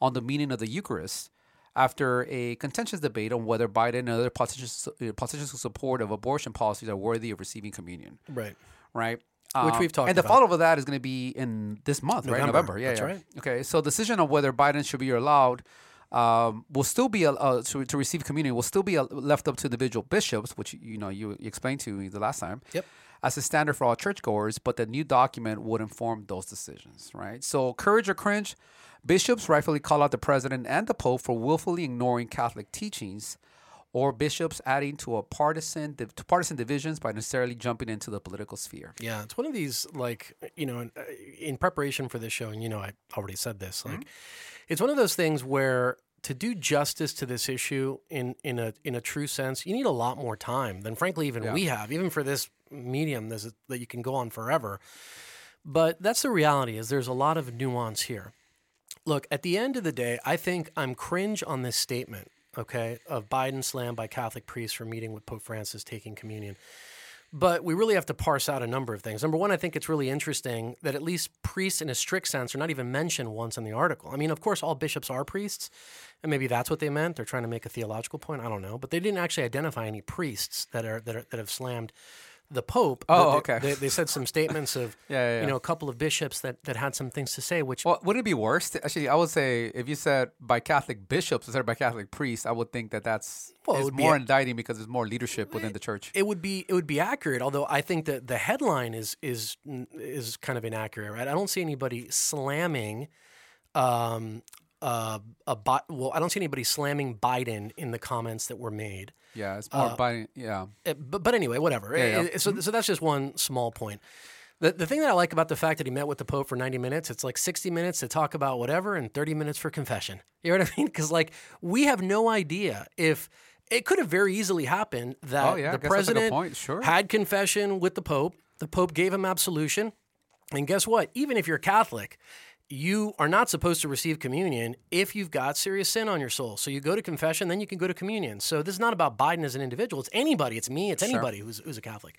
on the meaning of the Eucharist. After a contentious debate on whether Biden and other politicians, uh, politicians who support of abortion policies are worthy of receiving communion, Right. right? Which Um, we've talked about. And the about. follow-up of that is going to be in this month, right? November. November. Yeah, That's yeah. right. Okay, so decision on whether Biden should be allowed um, will still be uh, uh, to, to receive communion will still be uh, left up to individual bishops, which you know you, you explained to me the last time. Yep. As a standard for all churchgoers, but the new document would inform those decisions, right? So, courage or cringe, bishops rightfully call out the president and the pope for willfully ignoring Catholic teachings, or bishops adding to a partisan to partisan divisions by necessarily jumping into the political sphere. Yeah, it's one of these like you know, in, uh, in preparation for this show, and you know, I already said this. Like, it's one of those things where to do justice to this issue in in a in a true sense, you need a lot more time than frankly even Yeah. we have, even for this medium this is, that you can go on forever. But that's the reality. Is there's a lot of nuance here. Look, at the end of the day, I think I'm cringe on this statement, okay, of Biden slammed by Catholic priests for meeting with Pope Francis taking communion. But we really have to parse out a number of things. Number one, I think it's really interesting that at least priests in a strict sense are not even mentioned once in the article. I mean, of course, all bishops are priests, and maybe that's what they meant. They're trying to make a theological point. I don't know. But they didn't actually identify any priests that are that, are, that have slammed the Pope. Oh, They- okay. They, they said some statements of, Yeah, [laughs] yeah, yeah. you know, a couple of bishops that, that had some things to say, which Well, would it be worse? Actually, I would say if you said by Catholic bishops instead of by Catholic priests, I would think that that's Well, it's be more indicting because there's more leadership within the church. it would be it would be accurate. Although I think that the headline is is is kind of inaccurate, right? I don't see anybody slamming. Um, uh, a Bi- well, I don't see anybody slamming Biden in the comments that were made. Yeah, it's uh, more by yeah. Uh, but, but anyway, whatever. Yeah, yeah. Uh, So, so that's just one small point. The, the thing that I like about the fact that he met with the Pope for 90 minutes, it's like 60 minutes to talk about whatever and 30 minutes for confession. [laughs] You know what I mean? Because, like, we have no idea if it could have very easily happened that Oh, yeah, the guess that's a good president sure. had confession with the Pope, the Pope gave him absolution. And guess what? Even if you're Catholic, you are not supposed to receive communion if you've got serious sin on your soul. So you go to confession, then you can go to communion. So this is not about Biden as an individual. It's anybody. It's me. It's anybody who's, who's a Catholic.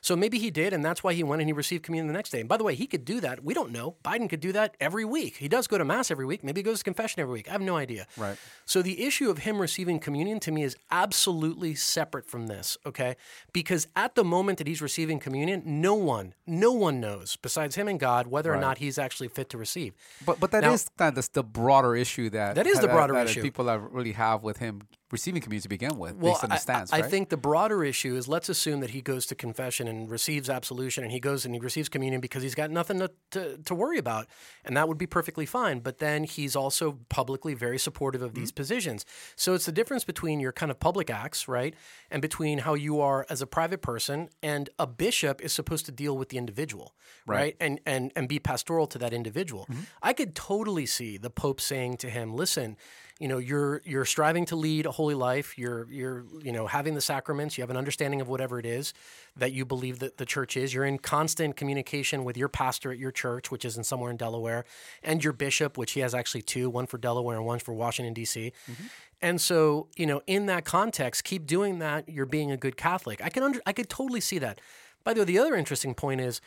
So maybe he did, and that's why he went and he received communion the next day. And by the way, he could do that. We don't know. Biden could do that every week. He does go to mass every week. Maybe he goes to confession every week. I have no idea. Right. So the issue of him receiving communion to me is absolutely separate from this, okay? Because at the moment that he's receiving communion, no one, no one knows besides him and God whether or not he's actually fit to receive. But but that is Now- kind of the, broader issue that That is the broader that issue. people have really have with him receiving communion to begin with, based on I, the stance. I right? think the broader issue is let's assume that he goes to confession and receives absolution and he goes and he receives communion because he's got nothing to, to, to worry about. And that would be perfectly fine. But then he's also publicly very supportive of Mm-hmm. these positions. So it's the difference between your kind of public acts, right? And between how you are as a private person and a bishop is supposed to deal with the individual, right? And, and, and be pastoral to that individual. Mm-hmm. I could totally see the Pope saying to him, listen, you know you're you're striving to lead a holy life. You're you're you know having the sacraments. You have an understanding of whatever it is that you believe that the church is. You're in constant communication with your pastor at your church which is in somewhere in Delaware and your bishop which he has actually two one for Delaware and one for Washington D.C. Mm-hmm. and so you know in that context keep doing that. You're being a good Catholic. I can under, I could totally see that. By the way the other interesting point is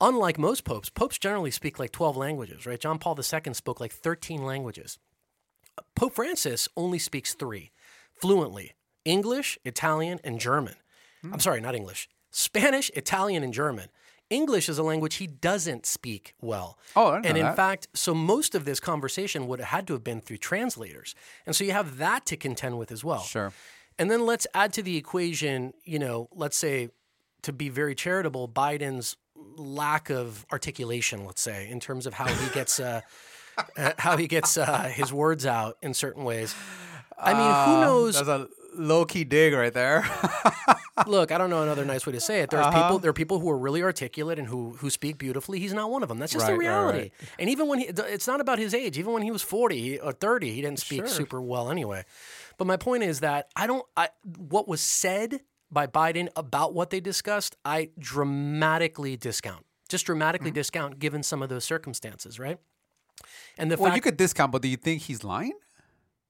unlike most popes popes generally speak like 12 languages right? John Paul II spoke like 13 languages Pope Francis only speaks three fluently English, Italian, and German. I'm sorry, not English. Spanish, Italian, and German. English is a language he doesn't speak well. Oh, and in that. fact, so most of this conversation would have had to have been through translators. And so you have that to contend with as well. Sure. And then let's add to the equation, you know, let's say to be very charitable, Biden's lack of articulation, let's say, in terms of how he gets uh, [laughs] how he gets uh, his words out in certain ways. I mean, who knows? That's a low key dig right there. [laughs] Look, I don't know another nice way to say it. There's Uh-huh. people. There are people who are really articulate and who who speak beautifully. He's not one of them. That's just Right, the reality. right. And even when he, it's not about his age. Even when he was forty or thirty, he didn't speak super well anyway. But my point is that I don't. I what was said by Biden about what they discussed, I dramatically discount. Just dramatically Mm-hmm. discount given some of those circumstances, right? And the well, fact you could discount, but do you think he's lying?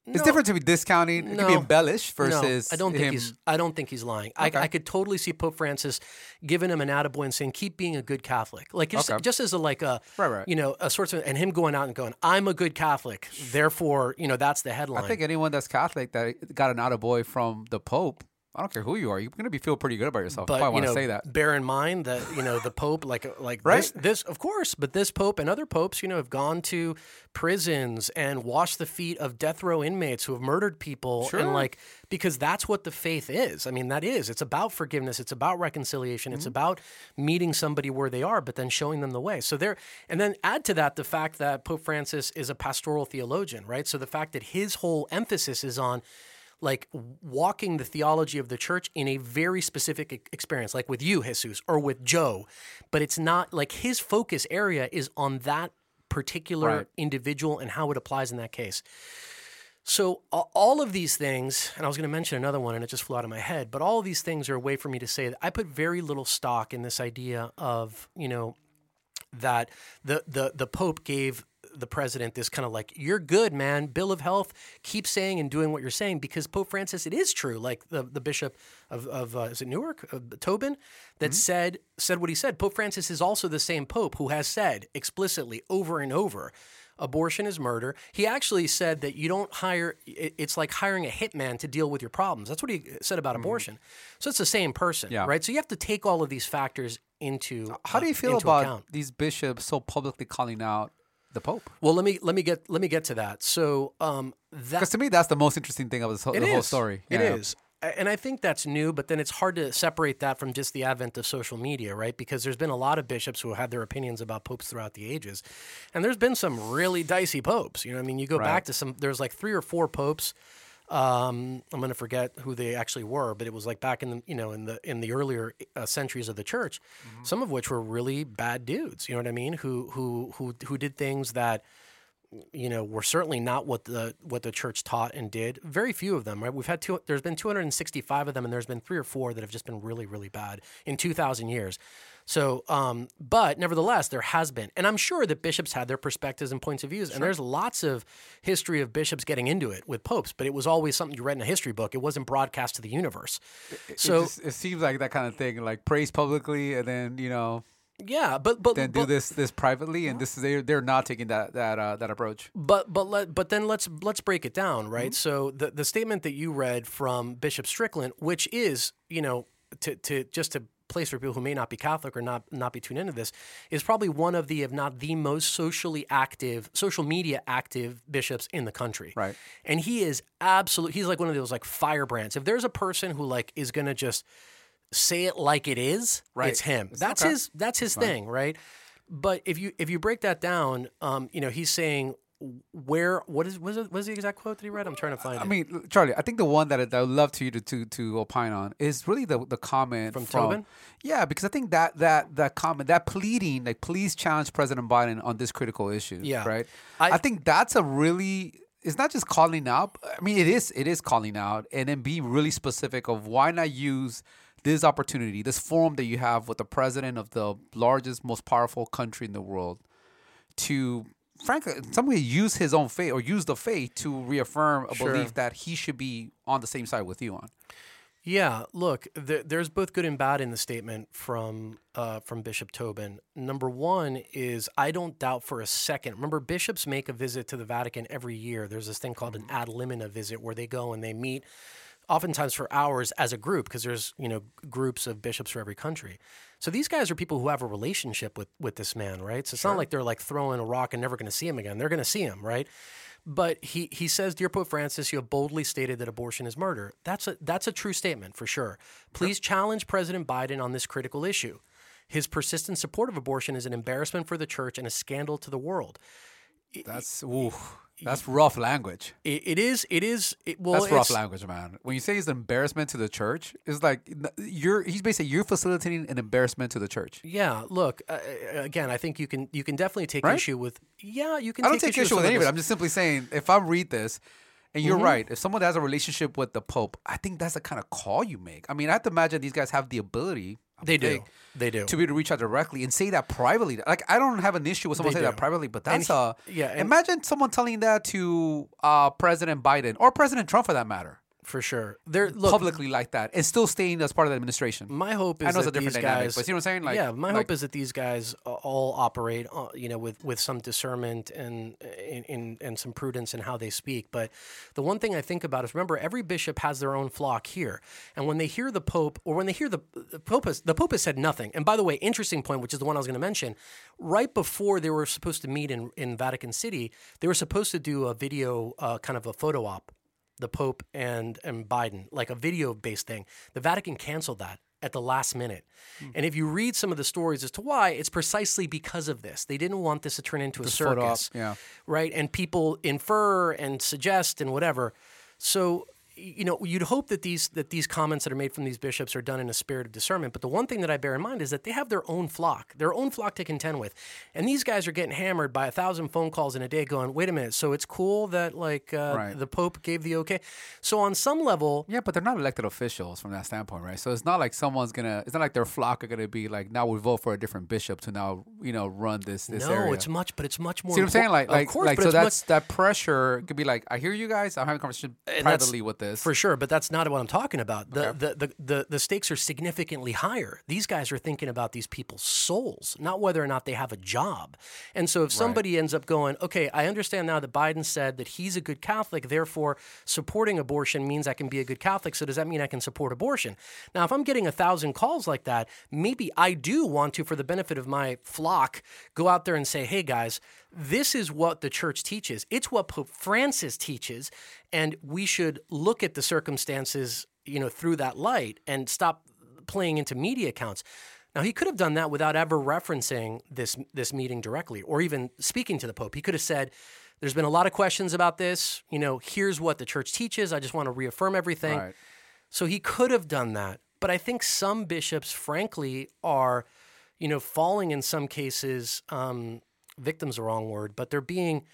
It's different to be discounting. It could be embellished versus No, I don't think him. he's. I don't think he's lying. I, I could totally see Pope Francis giving him an attaboy and saying, "Keep being a good Catholic." Like just, Okay. just as a like a Right, right. you know a sort of and him going out and going, "I'm a good Catholic," therefore you know that's the headline. I think anyone that's Catholic that got an attaboy from the Pope, I don't care who you are, you're going to be feel pretty good about yourself. but if I want to say that. bear in mind that you know the Pope, like like Right? this, this, of course, but this Pope and other popes, you know, have gone to prisons and washed the feet of death row inmates who have murdered people, Sure. and like because that's what the faith is. I mean, that is. It's about forgiveness. It's about reconciliation. Mm-hmm. It's about meeting somebody where they are, but then showing them the way. So there, and then add to that the fact that Pope Francis is a pastoral theologian, right? So the fact that his whole emphasis is on like walking the theology of the church in a very specific experience, like with you, Jesus, or with Joe. But it's not like his focus area is on that particular Right. individual and how it applies in that case. So all of these things, and I was going to mention another one, and it just flew out of my head. But all of these things are a way for me to say that I put very little stock in this idea of you know that the the the Pope gave the president this kind of like, "You're good, man. Bill of Health. Keep saying and doing what you're saying." Because Pope Francis, it is true. Like the the bishop of of uh, is it Newark, uh, Tobin, that said said what he said. Pope Francis is also the same pope who has said explicitly over and over. Abortion is murder. He actually said that you don't hire, it's like hiring a hitman to deal with your problems. That's what he said about abortion. So it's the same person, Yeah. right? So you have to take all of these factors into How do you uh, feel about account. these bishops so publicly calling out the Pope? Well, let me let me get let me get to that. So um, that Because to me, that's the most interesting thing of this whole, the whole story. It Yeah. is. And I think that's new, but then it's hard to separate that from just the advent of social media, right? Because there's been a lot of bishops who had their opinions about popes throughout the ages. And there's been some really dicey popes. You know, I mean, you go Right. back to some, there's like three or four popes. Um, I'm going to forget who they actually were, but it was like back in the, you know, in the, in the earlier uh, centuries of the church, some of which were really bad dudes, you know what I mean? Who, who, who, who did things that, you know, were certainly not what the what the church taught and did. Very few of them, right? We've had two. There's been 265 of them, and there's been three or four that have just been really, really bad in 2,000 years. So, um, but nevertheless, there has been, and I'm sure that bishops had their perspectives and points of views. And there's lots of history of bishops getting into it with popes, but it was always something you read in a history book. It wasn't broadcast to the universe. It, So just, it seems like that kind of thing, like praise publicly and then you know yeah, but but then do but, this this privately, and this is they're they're not taking that that uh, that approach. But but let but then let's let's break it down, right? Mm-hmm. So the the statement that you read from Bishop Strickland, which is you know to to just to place for people who may not be Catholic or not not be tuned into this, is probably one of the if not the most socially active, social media active bishops in the country. Right. And he is absolute. He's like one of those like firebrands. If there's a person who like is gonna just say it like it is, Right. it's him. It's That's okay. his that's his thing, right? But if you if you break that down, um, you know, he's saying where what is was it was the exact quote that he read? I'm trying to find it. I it. mean, Charlie, I think the one that, I- that I would love to you to, to to opine on is really the the comment From Tobin? Yeah, because I think that that that comment, that pleading, like please challenge President Biden on this critical issue. Yeah. right. I- I, think that's a really. It's not just calling out. I mean, it is. It is calling out, and then being really specific of why not use this opportunity, this forum that you have with the president of the largest, most powerful country in the world, to frankly, in some way use his own faith or use the faith to reaffirm a Sure. belief that he should be on the same side with you on. Yeah, look, there, there's both good and bad in the statement from uh, from Bishop Tobin. Number one is I don't doubt for a second. Remember, bishops make a visit to the Vatican every year. There's this thing called an ad limina visit where they go and they meet, oftentimes for hours as a group because there's you know groups of bishops for every country. So these guys are people who have a relationship with with this man, right? So it's not like they're like throwing a rock and never going to see him again. They're going to see him, right? But he he says, "Dear Pope Francis, you have boldly stated that abortion is murder. That's a that's a true statement for sure. Please challenge President Biden on this critical issue. His persistent support of abortion is an embarrassment for the church and a scandal to the world. That's ooh, that's rough language. It, it is it is it, well That's rough language, man. When you say it's an embarrassment to the church, it's like you're he's basically you're facilitating an embarrassment to the church. Yeah, look, uh, again, I think you can you can definitely take Right? issue with yeah, you can I don't take issue some with of any of it. I'm just simply saying if I read this, and you're Mm-hmm. right, if someone has a relationship with the Pope, I think that's the kind of call you make. I mean, I have to imagine these guys have the ability. They do. think, They do. to be able to reach out directly and say that privately. Like I don't have an issue with someone They saying that privately, but And that's he- uh yeah, and- imagine someone telling that to uh, President Biden or President Trump for that matter, for sure. There look, publicly like that, and still staying as part of the administration. My hope is I know it's a different these dynamic, guys, but see what I'm saying? Like- yeah, my like- hope is that these guys all operate, uh, you know, with with some discernment and in, in and some prudence in how they speak. But the one thing I think about is remember every bishop has their own flock here, and when they hear the pope or when they hear the, the pope, has, the pope has said nothing. And by the way, interesting point, which is the one I was going to mention, right before they were supposed to meet in in Vatican City, they were supposed to do a video, uh, kind of a photo op the Pope and and Biden, like a video based thing. The Vatican canceled that at the last minute. Hmm. And if you read some of the stories as to why, it's precisely because of this. They didn't want this to turn into a circus. yeah. Right? And people infer and suggest and whatever. So you know, you'd hope that these that these comments that are made from these bishops are done in a spirit of discernment. But the one thing that I bear in mind is that they have their own flock, their own flock to contend with, and these guys are getting hammered by a thousand phone calls in a day, going, "Wait a minute, so it's cool that like uh, Right. the Pope gave the okay." So on some level, Yeah, but they're not elected officials from that standpoint, right? So it's not like someone's gonna. It's not like their flock are gonna be like now we vote for a different bishop to now you know run this this no, area. it's much, but it's much more. See what I'm saying? Like, of like, course, like. but So it's much- that's that pressure could be like, I hear you guys. I'm having a conversation that's- privately with this. For sure, but that's not what I'm talking about. The, Okay. the, the, the, the stakes are significantly higher. These guys are thinking about these people's souls, not whether or not they have a job. And so if somebody ends up going, okay, I understand now that Biden said that he's a good Catholic, therefore supporting abortion means I can be a good Catholic. So does that mean I can support abortion? Now, if I'm getting a thousand calls like that, maybe I do want to, for the benefit of my flock, go out there and say, hey guys, this is what the church teaches. It's what Pope Francis teaches, and we should look at the circumstances, you know, through that light and stop playing into media accounts. Now he could have done that without ever referencing this this meeting directly or even speaking to the Pope. He could have said, "There's been a lot of questions about this. You know, here's what the church teaches. I just want to reaffirm everything." Right. So he could have done that. But I think some bishops, frankly, are, you know, falling in some cases, um, victims the wrong word, but they're being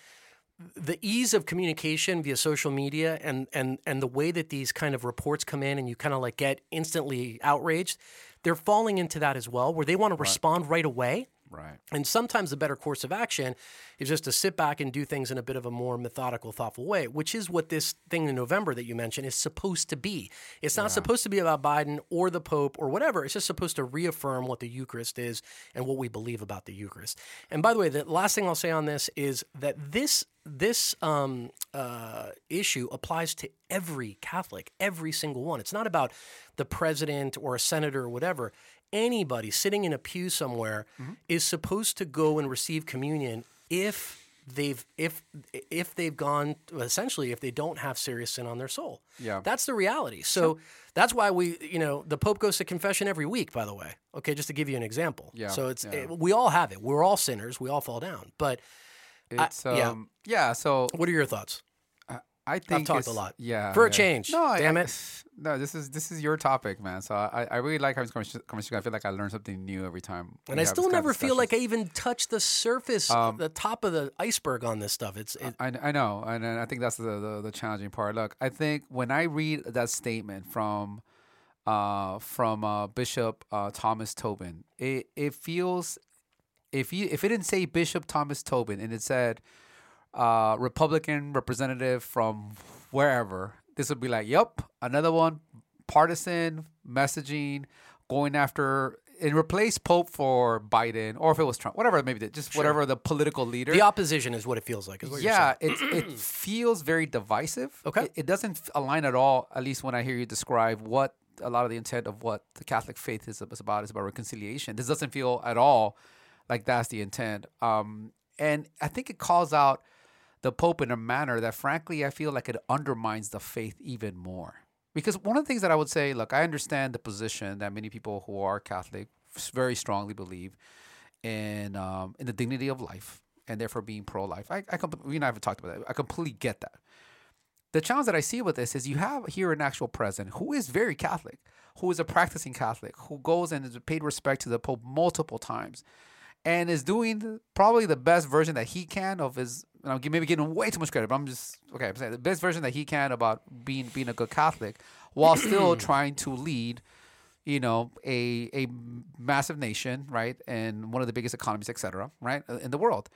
the ease of communication via social media and and and the way that these kind of reports come in and you kind of like get instantly outraged, they're falling into that as well, where they want to respond right away. Right. And sometimes the better course of action is just to sit back and do things in a bit of a more methodical, thoughtful way, which is what this thing in November that you mentioned is supposed to be. It's not supposed to be about Biden or the Pope or whatever. It's just supposed to reaffirm what the Eucharist is and what we believe about the Eucharist. And by the way, the last thing I'll say on this is that this this um, uh, issue applies to every Catholic, every single one. It's not about the president or a senator or whatever. Anybody sitting in a pew somewhere is supposed to go and receive communion if they've if if they've gone essentially if they don't have serious sin on their soul. Yeah. That's the reality. So that's why we, you know, the Pope goes to confession every week, by the way. Okay, just to give you an example. Yeah, So it's yeah. it- we all have it. We're all sinners. We all fall down. But It's yeah. um yeah. So what are your thoughts? I think i talked it's- a lot. Yeah, For a change. No, Damn I- it. [sighs] No, this is this is your topic, man. So I, I really like having this conversation- conversation. I feel like I learn something new every time. And I still this kind of never feel like I even touched the surface, the top of the iceberg on this stuff. It's it, I, I know, and, and I think that's the, the the challenging part. Look, I think when I read that statement from uh from uh Bishop uh Thomas Tobin, it it feels if you if it didn't say Bishop Thomas Tobin and it said uh Republican representative from wherever, this would be like, yep, another one, partisan messaging, going after and replace Pope for Biden, or if it was Trump, whatever maybe just whatever the political leader. the opposition is what it feels like. Is what Yeah, it it [clears throat] feels very divisive. Okay. it, it doesn't align at all. At least when I hear you describe what a lot of the intent of what the Catholic faith is, is about is about reconciliation. This doesn't feel at all like that's the intent. Um, and I think it calls out the Pope in a manner that, frankly, I feel like it undermines the faith even more. Because one of the things that I would say, look, I understand the position that many people who are Catholic very strongly believe in um, in the dignity of life and therefore being pro-life. I, I com- we and I haven't talked about that. I completely get that. The challenge that I see with this is you have here an actual president who is very Catholic, who is a practicing Catholic, who goes and has paid respect to the Pope multiple times, and is doing probably the best version that he can of his. And I'm maybe giving way too much credit, but I'm just okay. I'm saying the best version that he can about being being a good Catholic, [clears throat] while still trying to lead you know, a a massive nation, right, and one of the biggest economies, et cetera, right, in the world.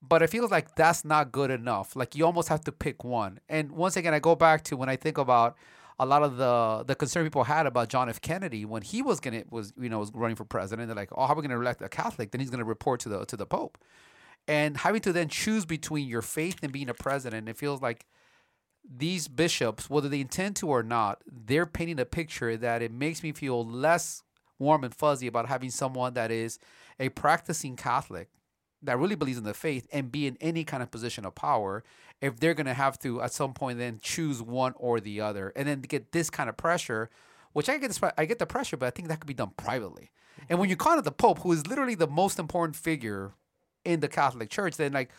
But I feel like that's not good enough. Like you almost have to pick one. And once again, I go back to when I think about a lot of the the concern people had about John F. Kennedy when he was gonna was you know was running for president. They're like, oh, how are we gonna elect a Catholic? Then he's gonna report to the to the Pope. And having to then choose between your faith and being a president, it feels like these bishops, whether they intend to or not, they're painting a picture that it makes me feel less warm and fuzzy about having someone that is a practicing Catholic that really believes in the faith and be in any kind of position of power if they're going to have to at some point then choose one or the other and then get this kind of pressure which I get I get the pressure but I think that could be done privately and when you call it the pope who is literally the most important figure in the Catholic Church then like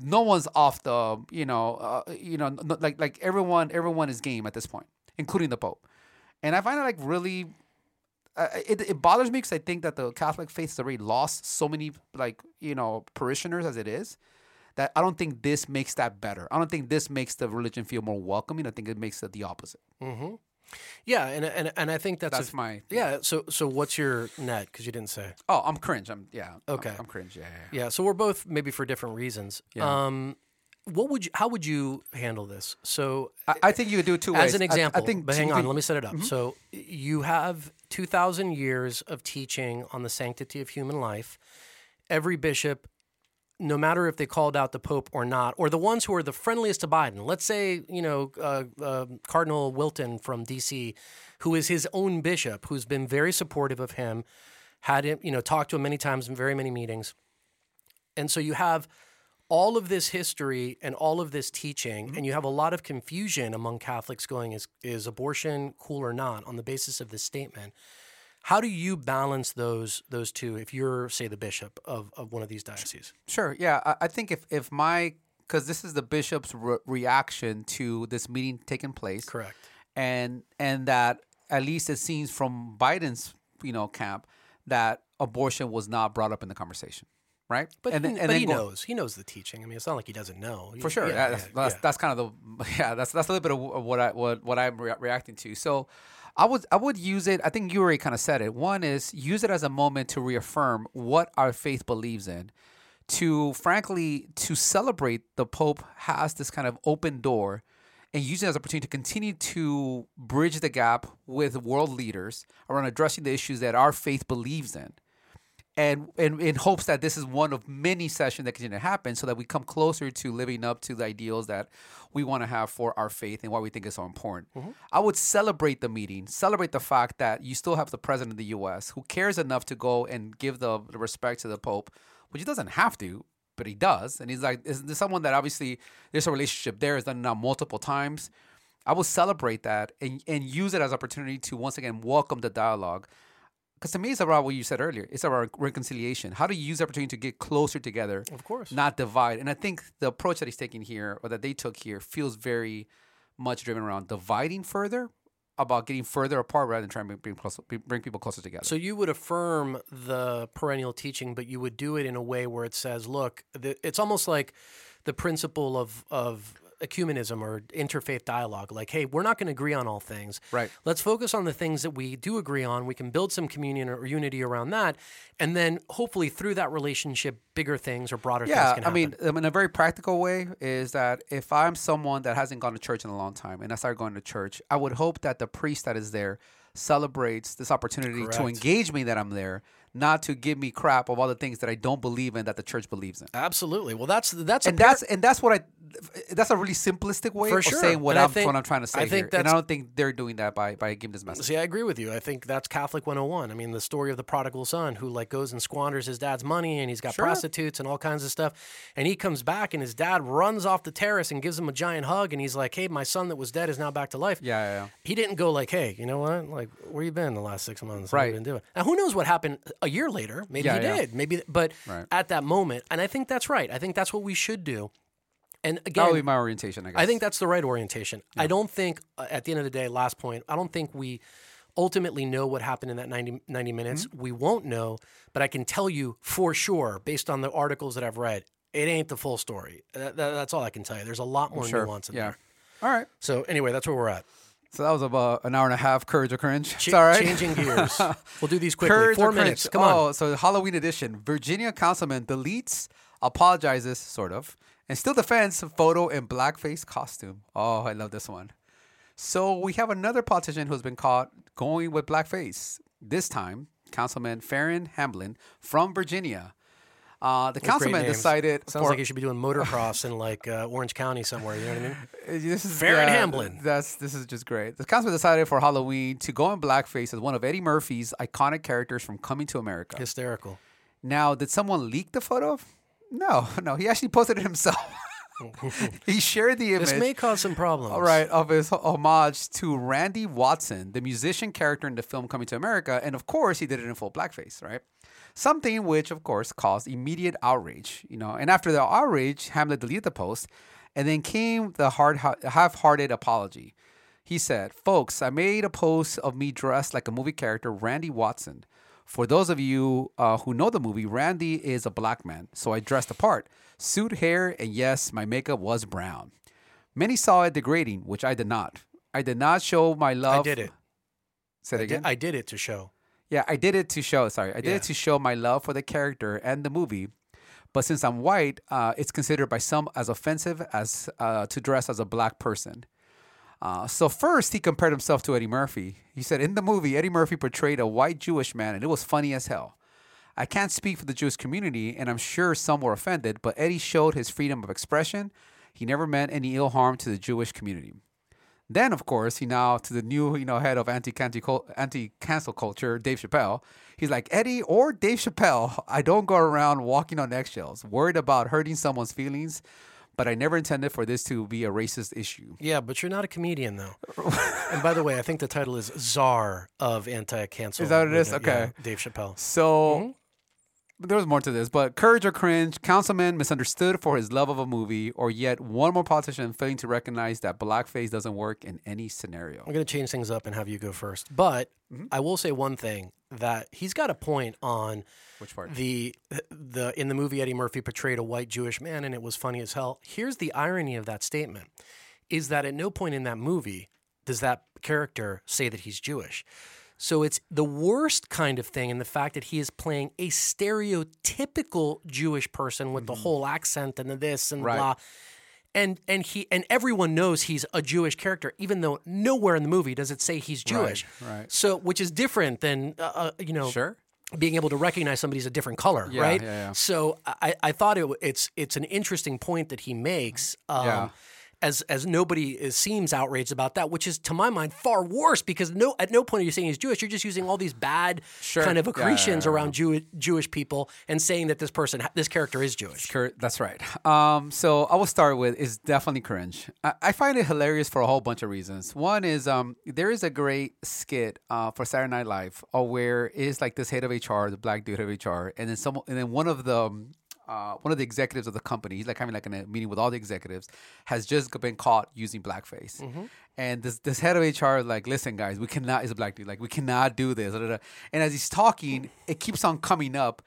no one's off the you know uh, you know n- like like everyone everyone is game at this point, including the Pope, and I find it like really. Uh, it, it bothers me because I think that the Catholic faith has already lost so many like you know parishioners as it is that I don't think this makes that better. I don't think this makes the religion feel more welcoming. I think it makes it the opposite. Mm-hmm. Yeah, and and and I think that's That's a- my yeah. So so what's your net? Because you didn't say. Oh, I'm cringe. I'm yeah. I'm- Okay. I'm, cringe. Yeah, yeah, yeah. Yeah, so we're both maybe for different reasons. Yeah. Um, what would you? How would you handle this? So I, I think you could do it two ways. as an example, I, think but hang on, could- let me set it up. So you have two thousand years of teaching on the sanctity of human life. Every bishop, no matter if they called out the Pope or not, or the ones who are the friendliest to Biden. Let's say you know uh, uh, Cardinal Wilton from D.C., who is his own bishop, who's been very supportive of him, had him you know talked to him many times in very many meetings, and so you have all of this history and all of this teaching, mm-hmm. and you have a lot of confusion among Catholics going, is, is abortion cool or not on the basis of this statement? How do you balance those those two if you're, say, the bishop of, of one of these dioceses? Sure. Yeah. I, I think if if my because this is the bishop's re- reaction to this meeting taking place, Correct. and and that at least it seems from Biden's you know camp that abortion was not brought up in the conversation, right? But, and he, then, and but he go- knows. He knows the teaching. I mean, it's not like he doesn't know. for sure. Yeah, Yeah, that's, yeah, that's, kind of the [laughs] yeah. That's that's a little bit of what I what what I'm rea- reacting to. So, I would I would use it. I think you already kind of said it. One is use it as a moment to reaffirm what our faith believes in. To frankly to celebrate the Pope has this kind of open door. And use it as an opportunity to continue to bridge the gap with world leaders around addressing the issues that our faith believes in and, and in hopes that this is one of many sessions that continue to happen so that we come closer to living up to the ideals that we want to have for our faith and why we think it's so important. Mm-hmm. I would celebrate the meeting, celebrate the fact that you still have the president of the US who cares enough to go and give the, the respect to the Pope, which he doesn't have to, but he does. And he's like, this someone that obviously there's a relationship there, has done it now multiple times. I will celebrate that and, and use it as opportunity to once again welcome the dialogue. Because to me, it's about what you said earlier. It's about reconciliation. How do you use the opportunity to get closer together? Of course. Not divide. And I think the approach that he's taking here, or that they took here, feels very much driven around dividing further, about getting further apart rather than trying to bring, closer, bring people closer together. So you would affirm the perennial teaching, but you would do it in a way where it says, "Look, the, it's almost like the principle of of ecumenism or interfaith dialogue. Like, hey, we're not going to agree on all things. Right. Let's focus on the things that we do agree on. We can build some communion or unity around that, and then hopefully through that relationship, bigger things or broader things yeah, can I happen. mean, um, in a very practical way, is that if I'm someone that hasn't gone to church in a long time and I start going to church, I would hope that the priest that is there celebrates this opportunity to engage me that I'm there, not to give me crap of all the things that I don't believe in that the church believes in. absolutely. Well, that's that's And par- that's and that's what I. That's a really simplistic way For of sure. saying what I'm think- what I'm trying to say I think here, and I don't think they're doing that by by giving this message. See, I agree with you. I think that's Catholic 101. I mean, the story of the prodigal son who like goes and squanders his dad's money and he's got Sure. prostitutes and all kinds of stuff. And he comes back and his dad runs off the terrace and gives him a giant hug and he's like, "Hey, my son that was dead is now back to life." Yeah, yeah, yeah. He didn't go like, "Hey, you know what? Like, where you been the last 6 months? What have you Right. been doing?" Now, who knows what happened a year later? Maybe Yeah, he yeah. did. Maybe but Right. at that moment, and I think that's right. I think that's what we should do. And again, That again, would be my orientation. I guess. I think that's the right orientation. I don't think, uh, at the end of the day, last point, I don't think we ultimately know what happened in that 90, 90 minutes. Mm-hmm. We won't know, but I can tell you for sure, based on the articles that I've read, it ain't the full story. That, that- that's all I can tell you. There's a lot more sure. nuance in Yeah. there. All right. So, anyway, that's where we're at. So that was about an hour and a half. Courage or cringe. Ch- it's all right. Changing gears. [laughs] we'll do these quickly. Courage Four minutes. cringe? Come on. Oh, so Halloween edition. Virginia councilman deletes, apologizes, sort of, and still defends photo in blackface costume. Oh, I love this one. So we have another politician who's been caught going with blackface. This time, Councilman Farron Hamblin from Virginia. Uh, the Great councilman decided Sounds for like you should be doing motocross in like uh, Orange County somewhere. You know what I mean? Uh, [laughs] This is Farron yeah, Hamblin. That's this is just great. The councilman decided for Halloween to go in blackface as one of Eddie Murphy's iconic characters from Coming to America. Hysterical. Now, did someone leak the photo? No, [laughs] no. He actually posted it himself. [laughs] he shared the image. This may cause some problems. All right, of his homage to Randy Watson, the musician character in the film Coming to America, and of course he did it in full blackface, right? Something which, of course, caused immediate outrage. You know, and after the outrage, Hamblin deleted the post, and then came the hard, half-hearted apology. He said, "Folks, I made a post of me dressed like a movie character, Randy Watson. For those of you uh, who know the movie, Randy is a black man, so I dressed the part, suit, hair, and yes, my makeup was brown. Many saw it degrading, which I did not. I did not show my love. I did it. Say it I again. did, I did it to show. Yeah, I did it to show. Sorry, I did Yeah. it to show my love for the character and the movie. But since I'm white, uh, it's considered by some as offensive as uh, to dress as a black person. Uh, so first, he compared himself to Eddie Murphy. He said in the movie, Eddie Murphy portrayed a white Jewish man, and it was funny as hell. I can't speak for the Jewish community, and I'm sure some were offended, but Eddie showed his freedom of expression. He never meant any ill harm to the Jewish community. Then, of course, he now to the new, you know, head of anti anti cancel culture, Dave Chappelle. He's like Eddie or Dave Chappelle. [laughs] I don't go around walking on eggshells, worried about hurting someone's feelings. But I never intended for this to be a racist issue. Yeah, but you're not a comedian though. and by the way, I think the title is Czar of Anti-Cancel. Is that what it is? movement. Yeah, Okay. Dave Chappelle. So mm-hmm. There was more to this, but courage or cringe, councilman misunderstood for his love of a movie, or yet one more politician failing to recognize that blackface doesn't work in any scenario. I'm going to change things up and have you go first. But Mm-hmm. I will say one thing that he's got a point on Which part? the the in the movie Eddie Murphy portrayed a white Jewish man and it was funny as hell. Here's the irony of that statement is that at no point in that movie does that character say that he's Jewish. So it's the worst kind of thing in the fact that he is playing a stereotypical Jewish person with the whole accent and the this and Mm-hmm. Right. blah. And and he and everyone knows he's a Jewish character, even though nowhere in the movie does it say he's Jewish. right. So which is different than uh, uh, you know Sure. being able to recognize somebody's a different color, Yeah, right? yeah, yeah. So I, I thought it, it's it's an interesting point that he makes. Um, Yeah. As, as nobody is, seems outraged about that, which is to my mind far worse because no at no point are you saying he's Jewish. You're just using all these bad Sure. kind of Yeah, yeah, accretions yeah, around Jew, Jewish people and saying that this person this character is Jewish. That's right. Um, so I will start with is definitely cringe. I-, I find it hilarious for a whole bunch of reasons. One is um, there is a great skit uh, for Saturday Night Live uh, where it's like this head of HR, the black dude of HR, and then some, and then one of the um, uh, one of the executives of the company, he's like having like in a meeting with all the executives, has just been caught using blackface. And this this head of HR is like, listen, guys, we cannot. Is a black dude like we cannot do this. da, da, da." And as he's talking, it keeps on coming up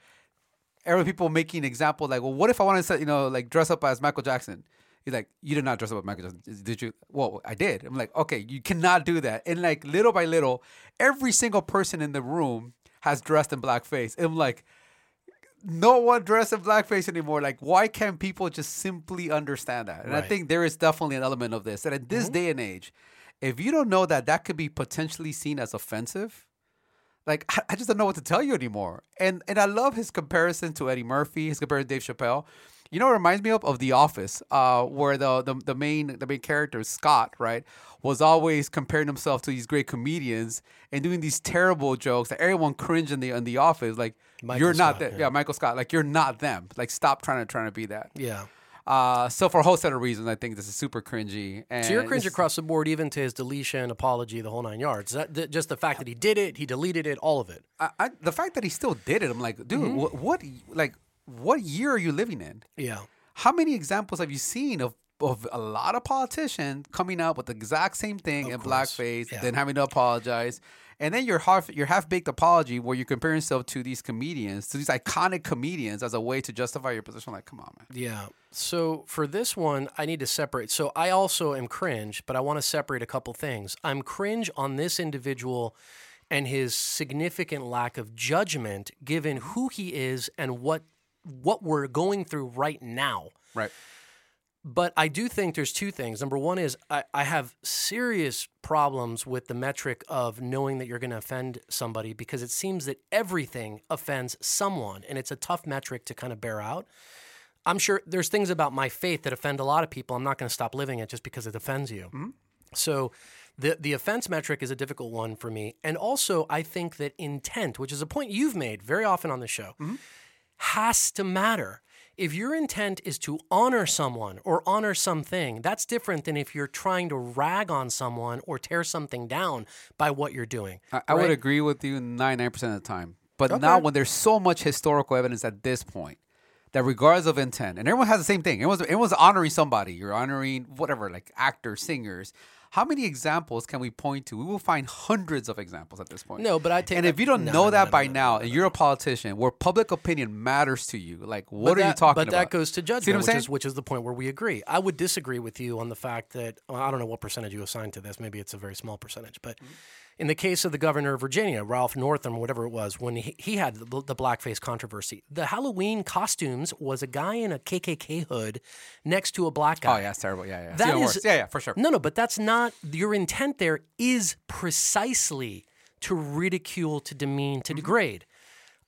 every people making example like, well, what if I want to, you know, like dress up as Michael Jackson? He's like, you did not dress up as Michael Jackson, did you? Well, I did. I'm like, okay, you cannot do that. And like little by little, every single person in the room has dressed in blackface. And I'm like, no one dressed in blackface anymore. Like, why can't people just simply understand that? And I think there is definitely an element of this. And in this mm-hmm. day and age, if you don't know that that could be potentially seen as offensive, like I, I just don't know what to tell you anymore. And and I love his comparison to Eddie Murphy, his comparison to Dave Chappelle. You know, what it reminds me of of The Office, uh, where the, the the main the main character Scott, right, was always comparing himself to these great comedians and doing these terrible jokes that everyone cringed in the in the office. Like Michael you're not Scott, that, yeah. yeah. Michael Scott. Like you're not them. Like stop trying to trying to be that. Yeah. Uh, so for a whole set of reasons, I think this is super cringy. And So you're cringe across the board, even to his deletion, apology, the whole nine yards. That th- just the fact that he did it, he deleted it, all of it. I, I, the fact that he still did it, I'm like, dude, Mm-hmm. what, what like what year are you living in? Yeah. How many examples have you seen of of a lot of politicians coming out with the exact same thing in course. blackface, Yeah. then having to apologize, and then your half your half baked apology where you compare yourself to these comedians, to these iconic comedians, as a way to justify your position? Like, come on, man. Yeah. So for this one, I need to separate. So I also am cringe, but I want to separate a couple things. I'm cringe on this individual and his significant lack of judgment given who he is and what what we're going through right now. Right. But I do think there's two things. Number one is I, I have serious problems with the metric of knowing that you're going to offend somebody because it seems that everything offends someone, and it's a tough metric to kind of bear out. I'm sure there's things about my faith that offend a lot of people. I'm not going to stop living it just because it offends you. Mm-hmm. So the the offense metric is a difficult one for me. And also I think that intent, which is a point you've made very often on the show, mm-hmm. Has to matter. If your intent is to honor someone or honor something, that's different than if you're trying to rag on someone or tear something down by what you're doing. I, I would agree with you 99% of the time. But Okay. now when there's so much historical evidence at this point that regardless of intent, and everyone has the same thing. Everyone's, everyone's honoring somebody. You're honoring whatever, like actors, singers. How many examples can we point to? We will find hundreds of examples at this point. No, but I take And that- if you don't no, know no, that no, by no, now, no, and you're a politician, where public opinion matters to you, like what But are you talking but about? that goes to judgment, which saying? is which is the point where we agree. I would disagree with you on the fact that well, I don't know what percentage you assign to this. Maybe it's a very small percentage, but mm-hmm. In the case of the governor of Virginia, Ralph Northam, or whatever it was, when he, he had the, the blackface controversy, the Halloween costumes was a guy in a KKK hood next to a black guy. oh yeah, it's terrible. Yeah, yeah. That is- yeah, yeah, for sure. No, no, but that's not your intent. There is precisely to ridicule, to demean, to degrade.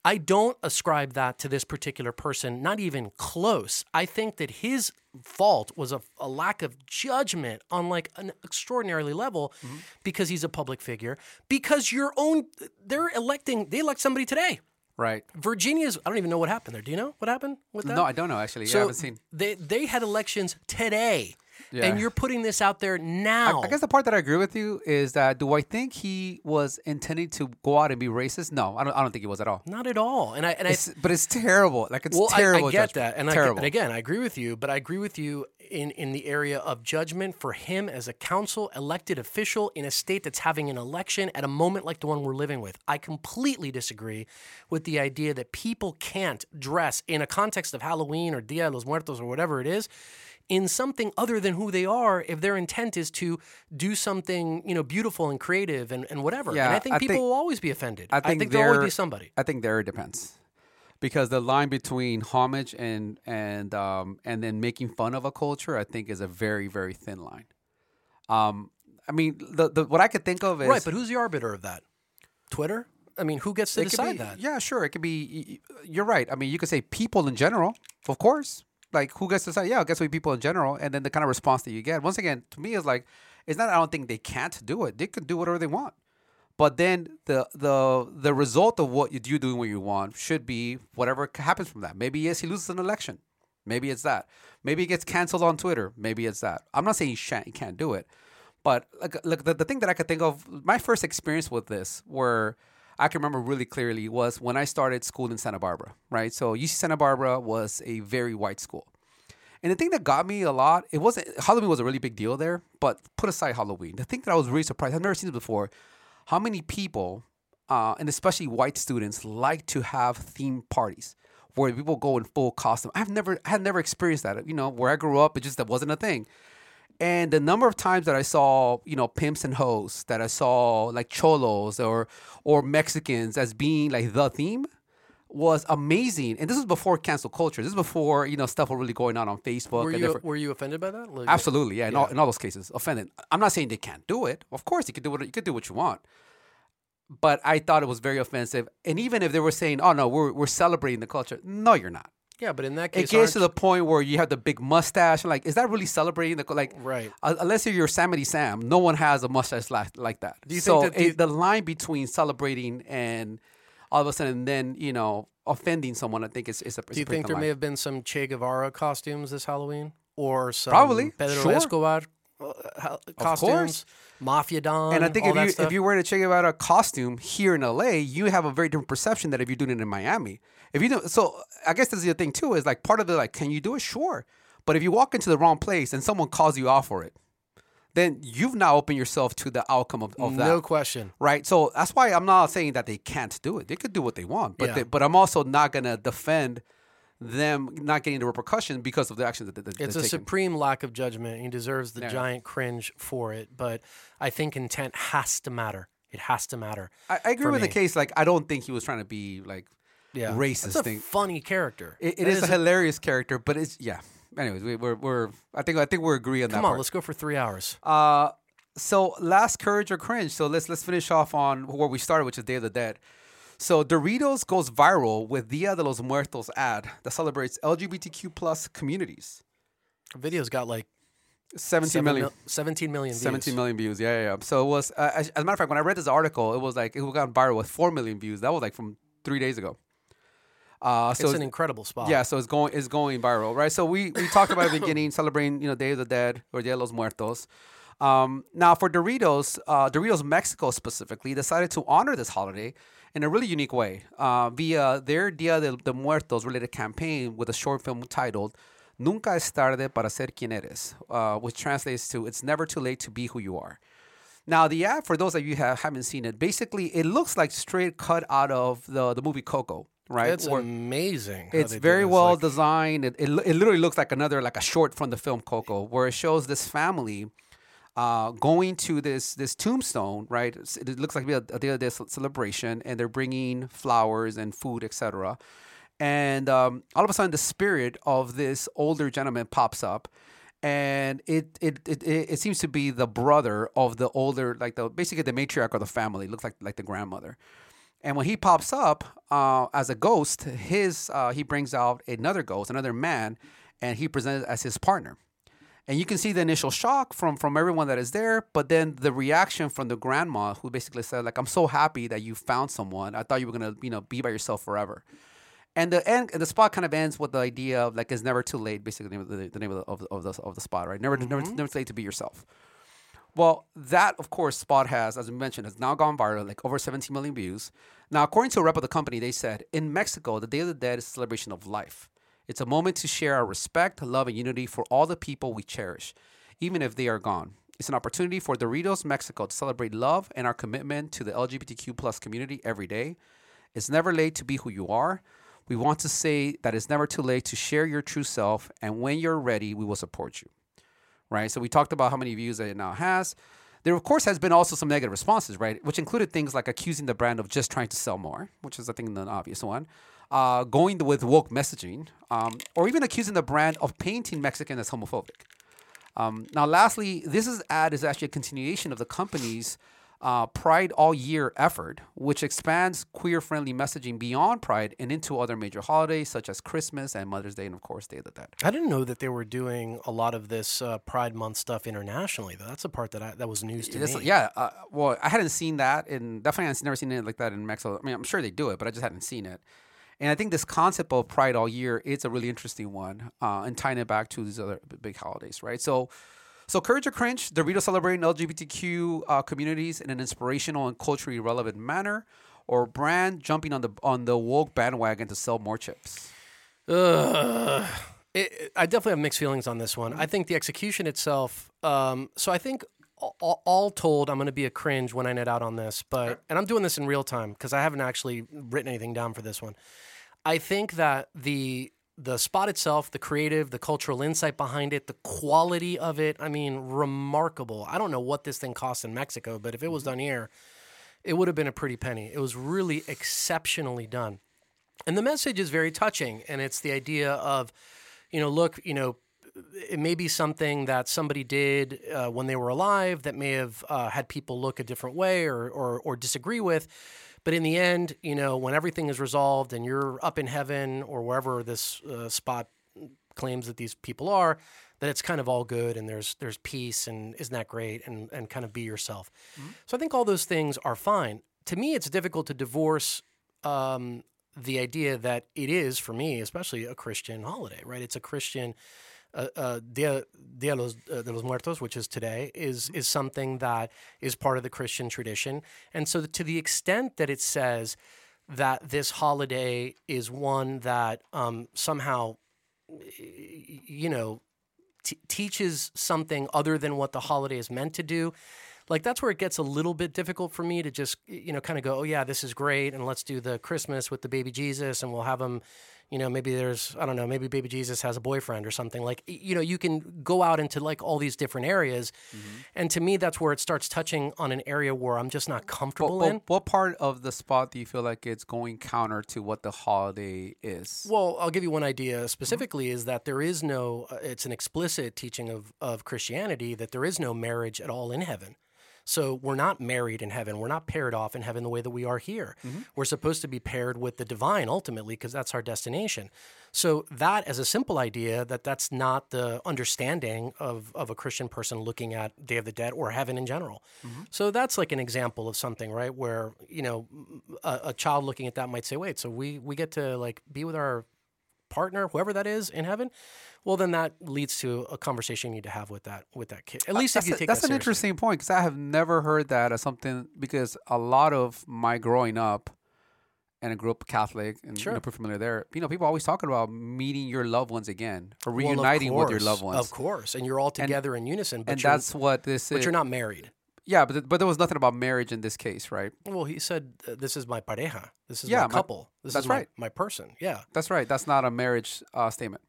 I don't ascribe that to this particular person, not even close. I think that his fault was a, a lack of judgment on like an extraordinarily level Mm-hmm. because he's a public figure. Because your own, they're electing, they elect somebody today. Right. Virginia's, I don't even know what happened there. Do you know what happened with that? No, I don't know actually. Yeah, I haven't seen. they they had elections today, Yeah. and you're putting this out there now. I guess the part that I agree with you is that do I think he was intending to go out and be racist? No, I don't. I don't think he was at all. not at all. And I and I It's, but it's terrible. Like it's well, terrible. I, get judgment. that, and, I, terrible. and again, I agree with you. But I agree with you in in the area of judgment for him as a council elected official in a state that's having an election at a moment like the one we're living with. I completely disagree with the idea that people can't dress in a context of Halloween or Dia de los Muertos or whatever it is. In something other than who they are, if their intent is to do something, you know, beautiful and creative and, and whatever. and I think I people think- will always be offended. I think, there'll always be somebody. I think there it depends, because the line between homage and and um and then making fun of a culture, I think, is a very very thin line. Um, I mean, the the what I could think of is Right, but who's the arbiter of that? Twitter? I mean, who gets to decide be- that? Yeah, sure. It could be. You're right. I mean, you could say people in general, of course. Like who gets to decide? Yeah, I guess we people in general, and then the kind of response that you get. Once again, to me, is like it's not. I don't think they can't do it. They can do whatever they want. But then the the the result of what you do doing what you want should be whatever happens from that. Maybe yes, he loses an election. Maybe it's that. Maybe he gets canceled on Twitter. Maybe it's that. I'm not saying he, shan't, he can't do it, but like, like the, the thing that I could think of, my first experience with this, where I can remember really clearly, was when I started school in Santa Barbara. Right, so UC Santa Barbara was a very white school. And the thing that got me a lot, it wasn't Halloween was a really big deal there, but put aside Halloween, the thing that I was really surprised, I've never seen this before, how many people, uh, and especially white students, like to have theme parties where people go in full costume. I've never, I had never experienced that. You know, where I grew up, it just that wasn't a thing. And the number of times that I saw, you know, pimps and hoes, that I saw like cholos or or Mexicans as being like the theme, was amazing. And this was before cancel culture. This is before you know stuff was really going on on Facebook. Were and you different- were you offended by that? Like, Absolutely, yeah. In, All, in all those cases, offended. I'm not saying they can't do it. Of course, you could do what you could do what you want. But I thought it was very offensive. And even if they were saying, "Oh no, we're we're celebrating the culture," no, you're not. Yeah, but in that case, It gets to the point where you have the big mustache. Like, is that really celebrating the like? Right. uh, unless you're your Yosemite Sam, no one has a mustache like, like that. Do you so think that the- it- the line between celebrating and all of a sudden then you know offending someone, I think is is a. do you think there may have been some Che Guevara costumes this Halloween, or some Probably, Pedro sure. Escobar uh, costumes, Mafia Don? And I think if you stuff? if you wear a Che Guevara costume here in LA, you have a very different perception than if you're doing it in Miami. If you do, so I guess that's the thing too is like part of the like, can you do it? Sure, but if you walk into the wrong place and someone calls you out for it, then you've now opened yourself to the outcome of, of that. no question. Right, so that's why I'm not saying that they can't do it. They could do what they want, but Yeah. they, but I'm also not gonna defend them not getting the repercussion because of the actions that they, that It's a supreme lack of judgment. He deserves the Yeah. giant cringe for it. But I think intent has to matter. It has to matter. I, I agree with the case. Like, I don't think he was trying to be like Yeah, racist It's a thing. funny character. It, it That is, a a- hilarious character, but it's yeah. Anyways, we, we're we're I think I think we're agreeing on Come that Come on, part. let's go for three hours. Uh, so last courage or cringe. So let's let's finish off on where we started, which is Day of the Dead. So Doritos goes viral with Dia de los Muertos ad that celebrates LGBTQ plus communities. Video's got like 17 seven million. mil- 17 million views. 17 million views. Yeah, yeah, yeah. So it was, uh, as, as a matter of fact, when I read this article, it was like it got viral with 4 million views. That was like from three days ago. Uh, so it's an incredible spot. Yeah, so it's going it's going viral, right? So we we talked about the [laughs] beginning celebrating you know Day of the Dead or Dia de los Muertos. Um, now for Doritos, uh, Doritos Mexico specifically decided to honor this holiday in a really unique way uh, via their Dia de, de Muertos related campaign with a short film titled Nunca es tarde para ser quien eres, uh, which translates to It's never too late to be who you are. Now, the ad, for those of you who have, haven't seen it, basically it looks like straight cut out of the, the movie Coco, right? It's amazing. how it's very well Like, designed. It, it, it literally looks like another, like a short from the film Coco, where it shows this family uh, going to this this tombstone, right? It looks like a, a day of this celebration, and they're bringing flowers and food, etc. And um, all of a sudden, the spirit of this older gentleman pops up, and it it, it it it seems to be the brother of the older, like the basically the matriarch of the family. Looks like like the grandmother. And when he pops up uh, as a ghost, his uh, he brings out another ghost, another man, and he presents as his partner. And you can see the initial shock from from everyone that is there, but then the reaction from the grandma, who basically said, "Like I'm so happy that you found someone. I thought you were gonna, you know, be by yourself forever." And the end, and the spot kind of ends with the idea of like it's never too late. Basically, the name of the, name of the, of, the, of the of the spot, right? Never, never, never too late to be yourself. Well, that of course spot has, as we mentioned, has now gone viral, like over 17 million views. Now, according to a rep of the company, they said in Mexico, the Day of the Dead is a celebration of life. It's a moment to share our respect, love, and unity for all the people we cherish, even if they are gone. It's an opportunity for Doritos Mexico to celebrate love and our commitment to the LGBTQ plus community every day. It's never late to be who you are. We want to say that it's never too late to share your true self, and when you're ready, we will support you right? So we talked about how many views that it now has. There, of course, has been also some negative responses, right? Which included things like accusing the brand of just trying to sell more, which is, I think, the obvious one. Uh, going with woke messaging, um, or even accusing the brand of painting Mexican as homophobic. Um, now, lastly, this is ad is actually a continuation of the company's uh, Pride All Year effort, which expands queer-friendly messaging beyond Pride and into other major holidays such as Christmas and Mother's Day, and of course, Day of the Dead. I didn't know that they were doing a lot of this uh, Pride Month stuff internationally. Though that's a part that I, that was news to This- me. yeah, uh, well, I hadn't seen that, and definitely I've never seen it like that in Mexico. I mean, I'm sure they do it, but I just hadn't seen it. And I think this concept of Pride all year is a really interesting one, uh, and tying it back to these other big holidays, right? So, so Courage or Cringe, Doritos celebrating LGBTQ uh, communities in an inspirational and culturally relevant manner, or brand jumping on the on the woke bandwagon to sell more chips. Ugh. It, I definitely have mixed feelings on this one. I think the execution itself. Um, so I think all, all told, I'm going to be a cringe when I net out on this, but and I'm doing this in real time because I haven't actually written anything down for this one. I think that the the spot itself, the creative, the cultural insight behind it, the quality of it, I mean, remarkable. I don't know what this thing costs in Mexico, but if it was done here, it would have been a pretty penny. It was really exceptionally done. And the message is very touching. And it's the idea of, you know, look, you know, it may be something that somebody did uh, when they were alive that may have uh, had people look a different way or, or, or disagree with. But in the end, you know, when everything is resolved and you're up in heaven or wherever this uh, spot claims that these people are, that it's kind of all good and there's there's peace and isn't that great and and kind of be yourself. So I think all those things are fine. To me, it's difficult to divorce um, the idea that it is for me, especially a Christian holiday, right? It's a Christian. Uh, uh, Dia, Dia los, uh, de los Muertos, which is today, is is something that is part of the Christian tradition, and so to the extent that it says that this holiday is one that um, somehow you know, t- teaches something other than what the holiday is meant to do. Like that's where it gets a little bit difficult for me to just you know kind of go, oh yeah, this is great, and let's do the Christmas with the baby Jesus, and we'll have him. You know, maybe there's I don't know, maybe baby Jesus has a boyfriend or something. Like you know, you can go out into like all these different areas, and to me, that's where it starts touching on an area where I'm just not comfortable what, in. what part of the spot do you feel like it's going counter to what the holiday is? Well, I'll give you one idea specifically is that there is no, uh, it's an explicit teaching of, of Christianity that there is no marriage at all in heaven. So we're not married in heaven. We're not paired off in heaven the way that we are here. Mm-hmm. We're supposed to be paired with the divine ultimately because that's our destination. So that as a simple idea that that's not the understanding of, of a Christian person looking at Day of the Dead or heaven in general. Mm-hmm. So that's like an example of something, right? Where, you know, a, a child looking at that might say, wait, so we, we get to like be with our partner, whoever that is in heaven, well, then that leads to a conversation you need to have with that with that kid. At uh, least if that's you a- take that's that an interesting point because I have never heard that as something because a lot of my growing up, and I grew up Catholic and you Sure. know, pretty familiar there. You know, people always talking about meeting your loved ones again or Well, of reuniting with your loved ones. Of course, and you're all together in unison, but and that's what this but is. you're not married. Yeah, but th- but there was nothing about marriage in this case, right? Well, he said, uh, "This is my pareja. This is Yeah, my couple. This that's is my, right. my person." Yeah. That's right. That's not a marriage uh, statement.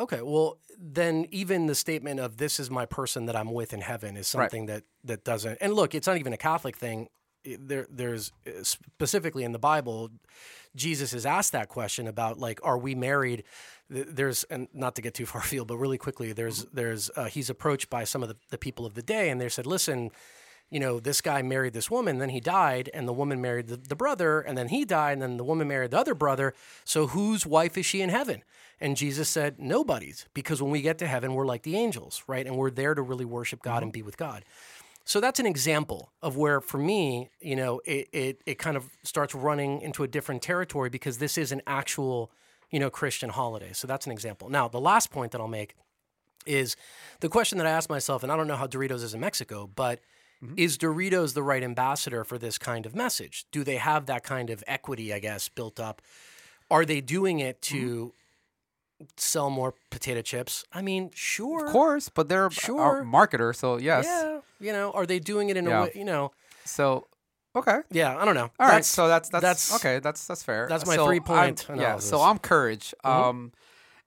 Okay. Well, then even the statement of "This is my person that I'm with in heaven" is Right. something that that doesn't. And look, it's not even a Catholic thing. There, there's uh, specifically in the Bible, Jesus is asked that question about like, are we married? There's and not to get too far [laughs] afield, but really quickly, there's there's uh, he's approached by some of the, the people of the day, and they said, listen. You know, this guy married this woman, then he died, and the woman married the, the brother, and then he died, and then the woman married the other brother. So whose wife is she in heaven? And Jesus said, Nobody's, because when we get to heaven, we're like the angels, right? And we're there to really worship God and mm-hmm. be with God. So that's an example of where, for me, you know, it, it, it kind of starts running into a different territory because this is an actual, you know, Christian holiday. So that's an example. Now, the last point that I'll make is the question that I asked myself, and I don't know how Doritos is in Mexico, but is Doritos the right ambassador for this kind of message? Do they have that kind of equity, I guess, built up? Are they doing it to sell more potato chips? I mean, sure. Of course, but they're Sure. a marketer, so yes. Yeah. You know, are they doing it in Yeah. a way, you know, So okay. yeah, I don't know. All right, That's- so that's, that's that's- okay. That's that's fair. that's my So three-point I'm- Yeah, so I'm courage. Mm-hmm. Um,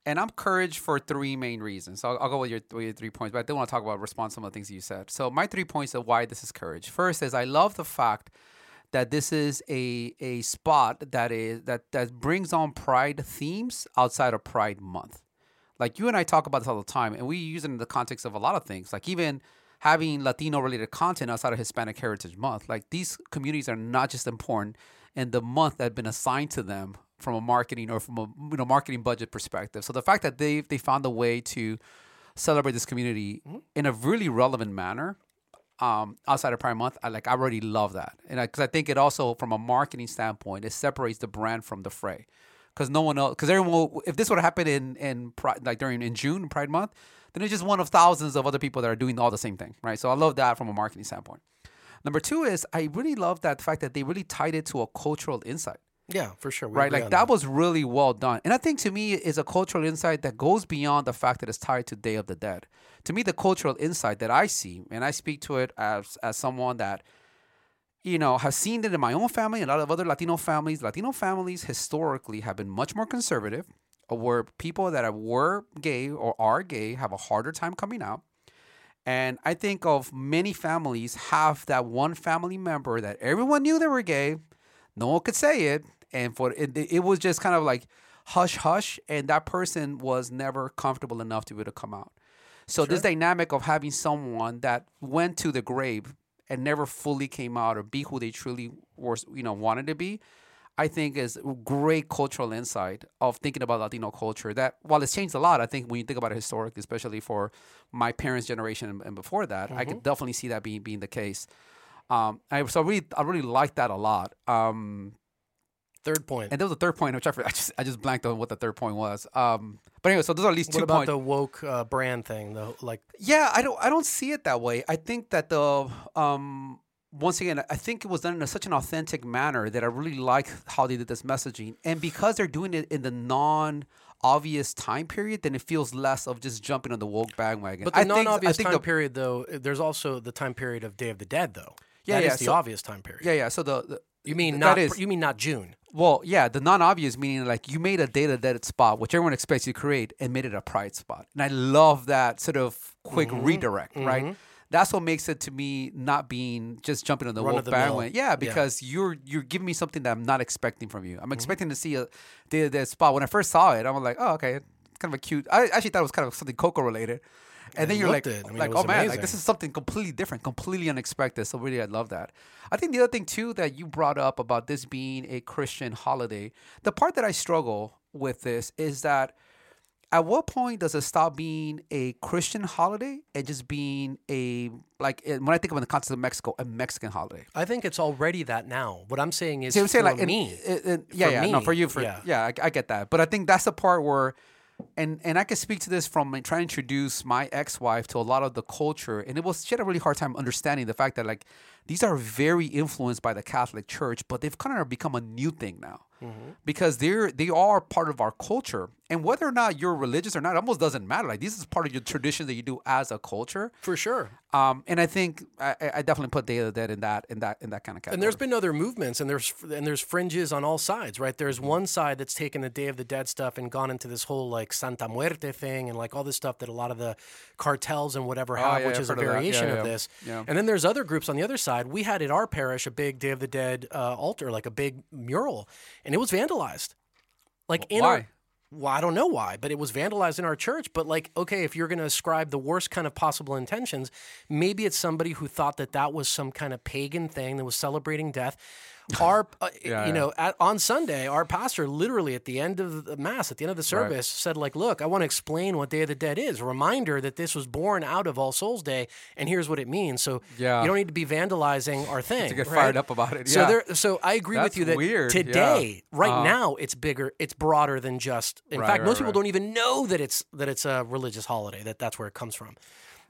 and I'm courage for three main reasons. So I'll, I'll go with your, with your three points, but I do want to talk about respond to some of the things you said. So my three points of why this is courage. First is I love the fact that this is a a spot that is that that brings on pride themes outside of Pride Month. Like you and I talk about this all the time, and we use it in the context of a lot of things. Like even having Latino related content outside of Hispanic Heritage Month. Like these communities are not just important in the month that had been assigned to them from a marketing or from a you know marketing budget perspective. So the fact that they they found a way to celebrate this community in a really relevant manner um, outside of Pride Month, I like I already love that, and because I, think it also from a marketing standpoint, it separates the brand from the fray, because no one else, because everyone, will, if this would have happened in in like during in June Pride Month, then it's just one of thousands of other people that are doing all the same thing, right? So I love that from a marketing standpoint. Number two is I really love that fact that they really tied it to a cultural insight Yeah, for sure. We right? Like on that was really well done, and I think to me is a cultural insight that goes beyond the fact that it's tied to Day of the Dead. To me, the cultural insight that I see, and I speak to it as as someone that you know has seen it in my own family and a lot of other Latino families. Latino families historically have been much more conservative, uh, where people that were gay or are gay have a harder time coming out. And I think of many families have that one family member that everyone knew they were gay, no one could say it, and for it, it was just kind of like hush hush, and that person was never comfortable enough to be able to come out. So this dynamic of having someone that went to the grave and never fully came out or be who they truly were, you know, wanted to be, I think is great cultural insight of thinking about Latino culture. That while it's changed a lot, I think when you think about it historically, especially for my parents' generation and, before that, I could definitely see that being being the case. Um, I so I really I really like that a lot. Um, Third point. and there was a third point, which I, I just I just blanked on what the third point was. Um, but anyway, so those are at least what two about points. the woke uh, brand thing? The like, Yeah, I don't I don't see it that way. I think that the um once again, I think it was done in such an authentic manner that I really like how they did this messaging. And because they're doing it in the non obvious time period, then it feels less of just jumping on the woke bandwagon. but the I think- non-obvious time the- period, though, there's also the time period of Day of the Dead, though. Yeah, That yeah, is the so- obvious time period. Yeah, yeah. So the, the You mean not? is You mean not June? Well, yeah. The non-obvious meaning like you made a data dead spot, which everyone expects you to create, and made it a pride spot. And I love that sort of quick Mm-hmm. redirect, right? That's what makes it to me not being just jumping on the Run the bandwagon. Yeah, Yeah. because you're you're giving me something that I'm not expecting from you. Mm-hmm. I'm expecting to see a data dead spot. When I first saw it, I was like, oh, okay, kind of a cute. I actually thought it was kind of something Coco related. And then you're like. I mean, like oh man, like this is something completely different, completely unexpected. So really, I love that. I think the other thing too that you brought up about this being a Christian holiday, the part that I struggle with this is that at what point does it stop being a Christian holiday and just being a like when I think of in the context of Mexico, a Mexican holiday? I think it's already that now. What I'm saying is See, I'm saying for like me. yeah, For yeah, no, for you, for yeah. yeah, I, I get that, but I think that's the part where, and and I can speak to this from trying to introduce my ex-wife to a lot of the culture, and it was she had a really hard time understanding the fact that like these are very influenced by the Catholic Church, but they've kind of become a new thing now. Mm-hmm. Because they're they are part of our culture, and whether or not you're religious or not, it almost doesn't matter. Like this is part of your tradition that you do as a culture. For sure. Um, and I think I, I definitely put Day of the Dead in that in that in that kind of category. And there's been other movements, and there's and there's fringes on all sides, right? There's Mm-hmm. one side that's taken the Day of the Dead stuff and gone into this whole like Santa Muerte thing, and like all this stuff that a lot of the cartels and whatever Oh, have, yeah, which I've is a of. Yeah, variation yeah. of this. And then there's other groups on the other side. We had at our parish a big Day of the Dead uh, altar, like a big mural, and it was vandalized. Like in Why? our well, I don't know why, but it was vandalized in our church. But like, okay, if you're going to ascribe the worst kind of possible intentions, maybe it's somebody who thought that that was some kind of pagan thing that was celebrating death. [laughs] Our, uh, Yeah, you know, at, on Sunday, our pastor literally at the end of the mass, at the end of the service, said, like, look, I want to explain what Day of the Dead is. A reminder that this was born out of All Souls Day, and here's what it means. So Yeah. you don't need to be vandalizing our [laughs] thing. to get right? fired up about it. So yeah. there, so I agree That's with you that weird, today, right Uh-huh. now, it's bigger, it's broader than just. In Right, fact, right, most people don't even know that it's that it's a religious holiday. That that's where it comes from.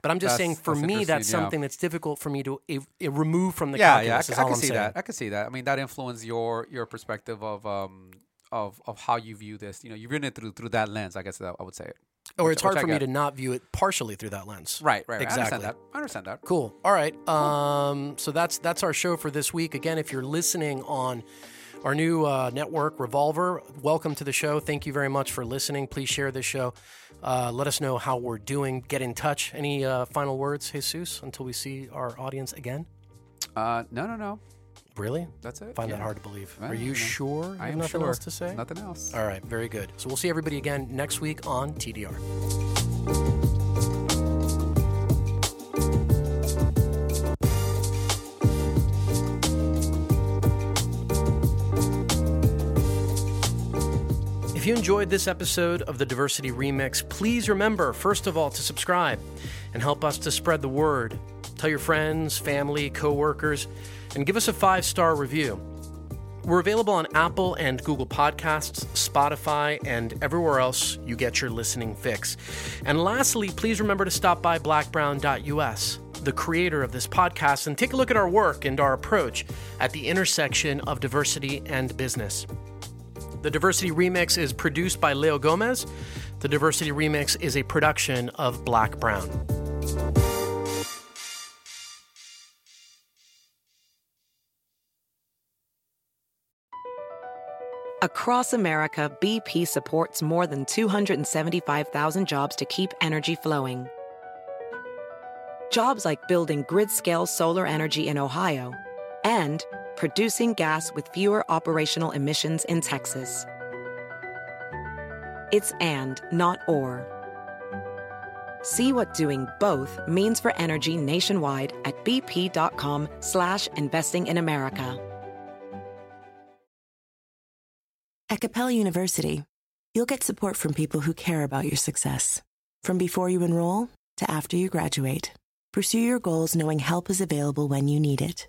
But I'm just That's- saying, for that's me, that's yeah. something that's difficult for me to i- i- remove from the yeah, yeah, I, I can I'm see saying. that. I can see that. I mean, that influenced your your perspective of um of of how you view this. You know, you're viewing it through through that lens. I guess that I would say it. Or Which- it's hard for me to not view it partially through that lens. Right, right, right. I Exactly. understand that. I understand that. Cool. All right. Um, so that's that's our show for this week. Again, if you're listening on our new uh, network, Revolver, welcome to the show. Thank you very much for listening. Please share this show. Uh, let us know how we're doing. Get in touch. Any uh, final words, Jesus, until we see our audience again? Uh, no, no, no. Really? That's it. Find yeah. that hard to believe. Well, Are you know, sure? You I have am nothing sure. else to say? Nothing else. All right. Very good. So we'll see everybody again next week on TDR. You enjoyed this episode of the Diversity Remix, please remember, first of all, to subscribe and help us to spread the word. Tell your friends, family, coworkers, and give us a five star review. We're available on Apple and Google Podcasts, Spotify, and everywhere else you get your listening fix. And lastly, please remember to stop by blackbrown.us, the creator of this podcast, and take a look at our work and our approach at the intersection of diversity and business. The Diversity Remix is produced by Leo Gomez. The Diversity Remix is a production of Black Brown. Across America, BP supports more than 275,000 jobs to keep energy flowing. Jobs like building grid scale solar energy in Ohio and producing gas with fewer operational emissions in Texas. It's and, not or. See what doing both means for energy nationwide at bp.com slash investing in America. At Capella University, you'll get support from people who care about your success. From before you enroll to after you graduate, pursue your goals knowing help is available when you need it.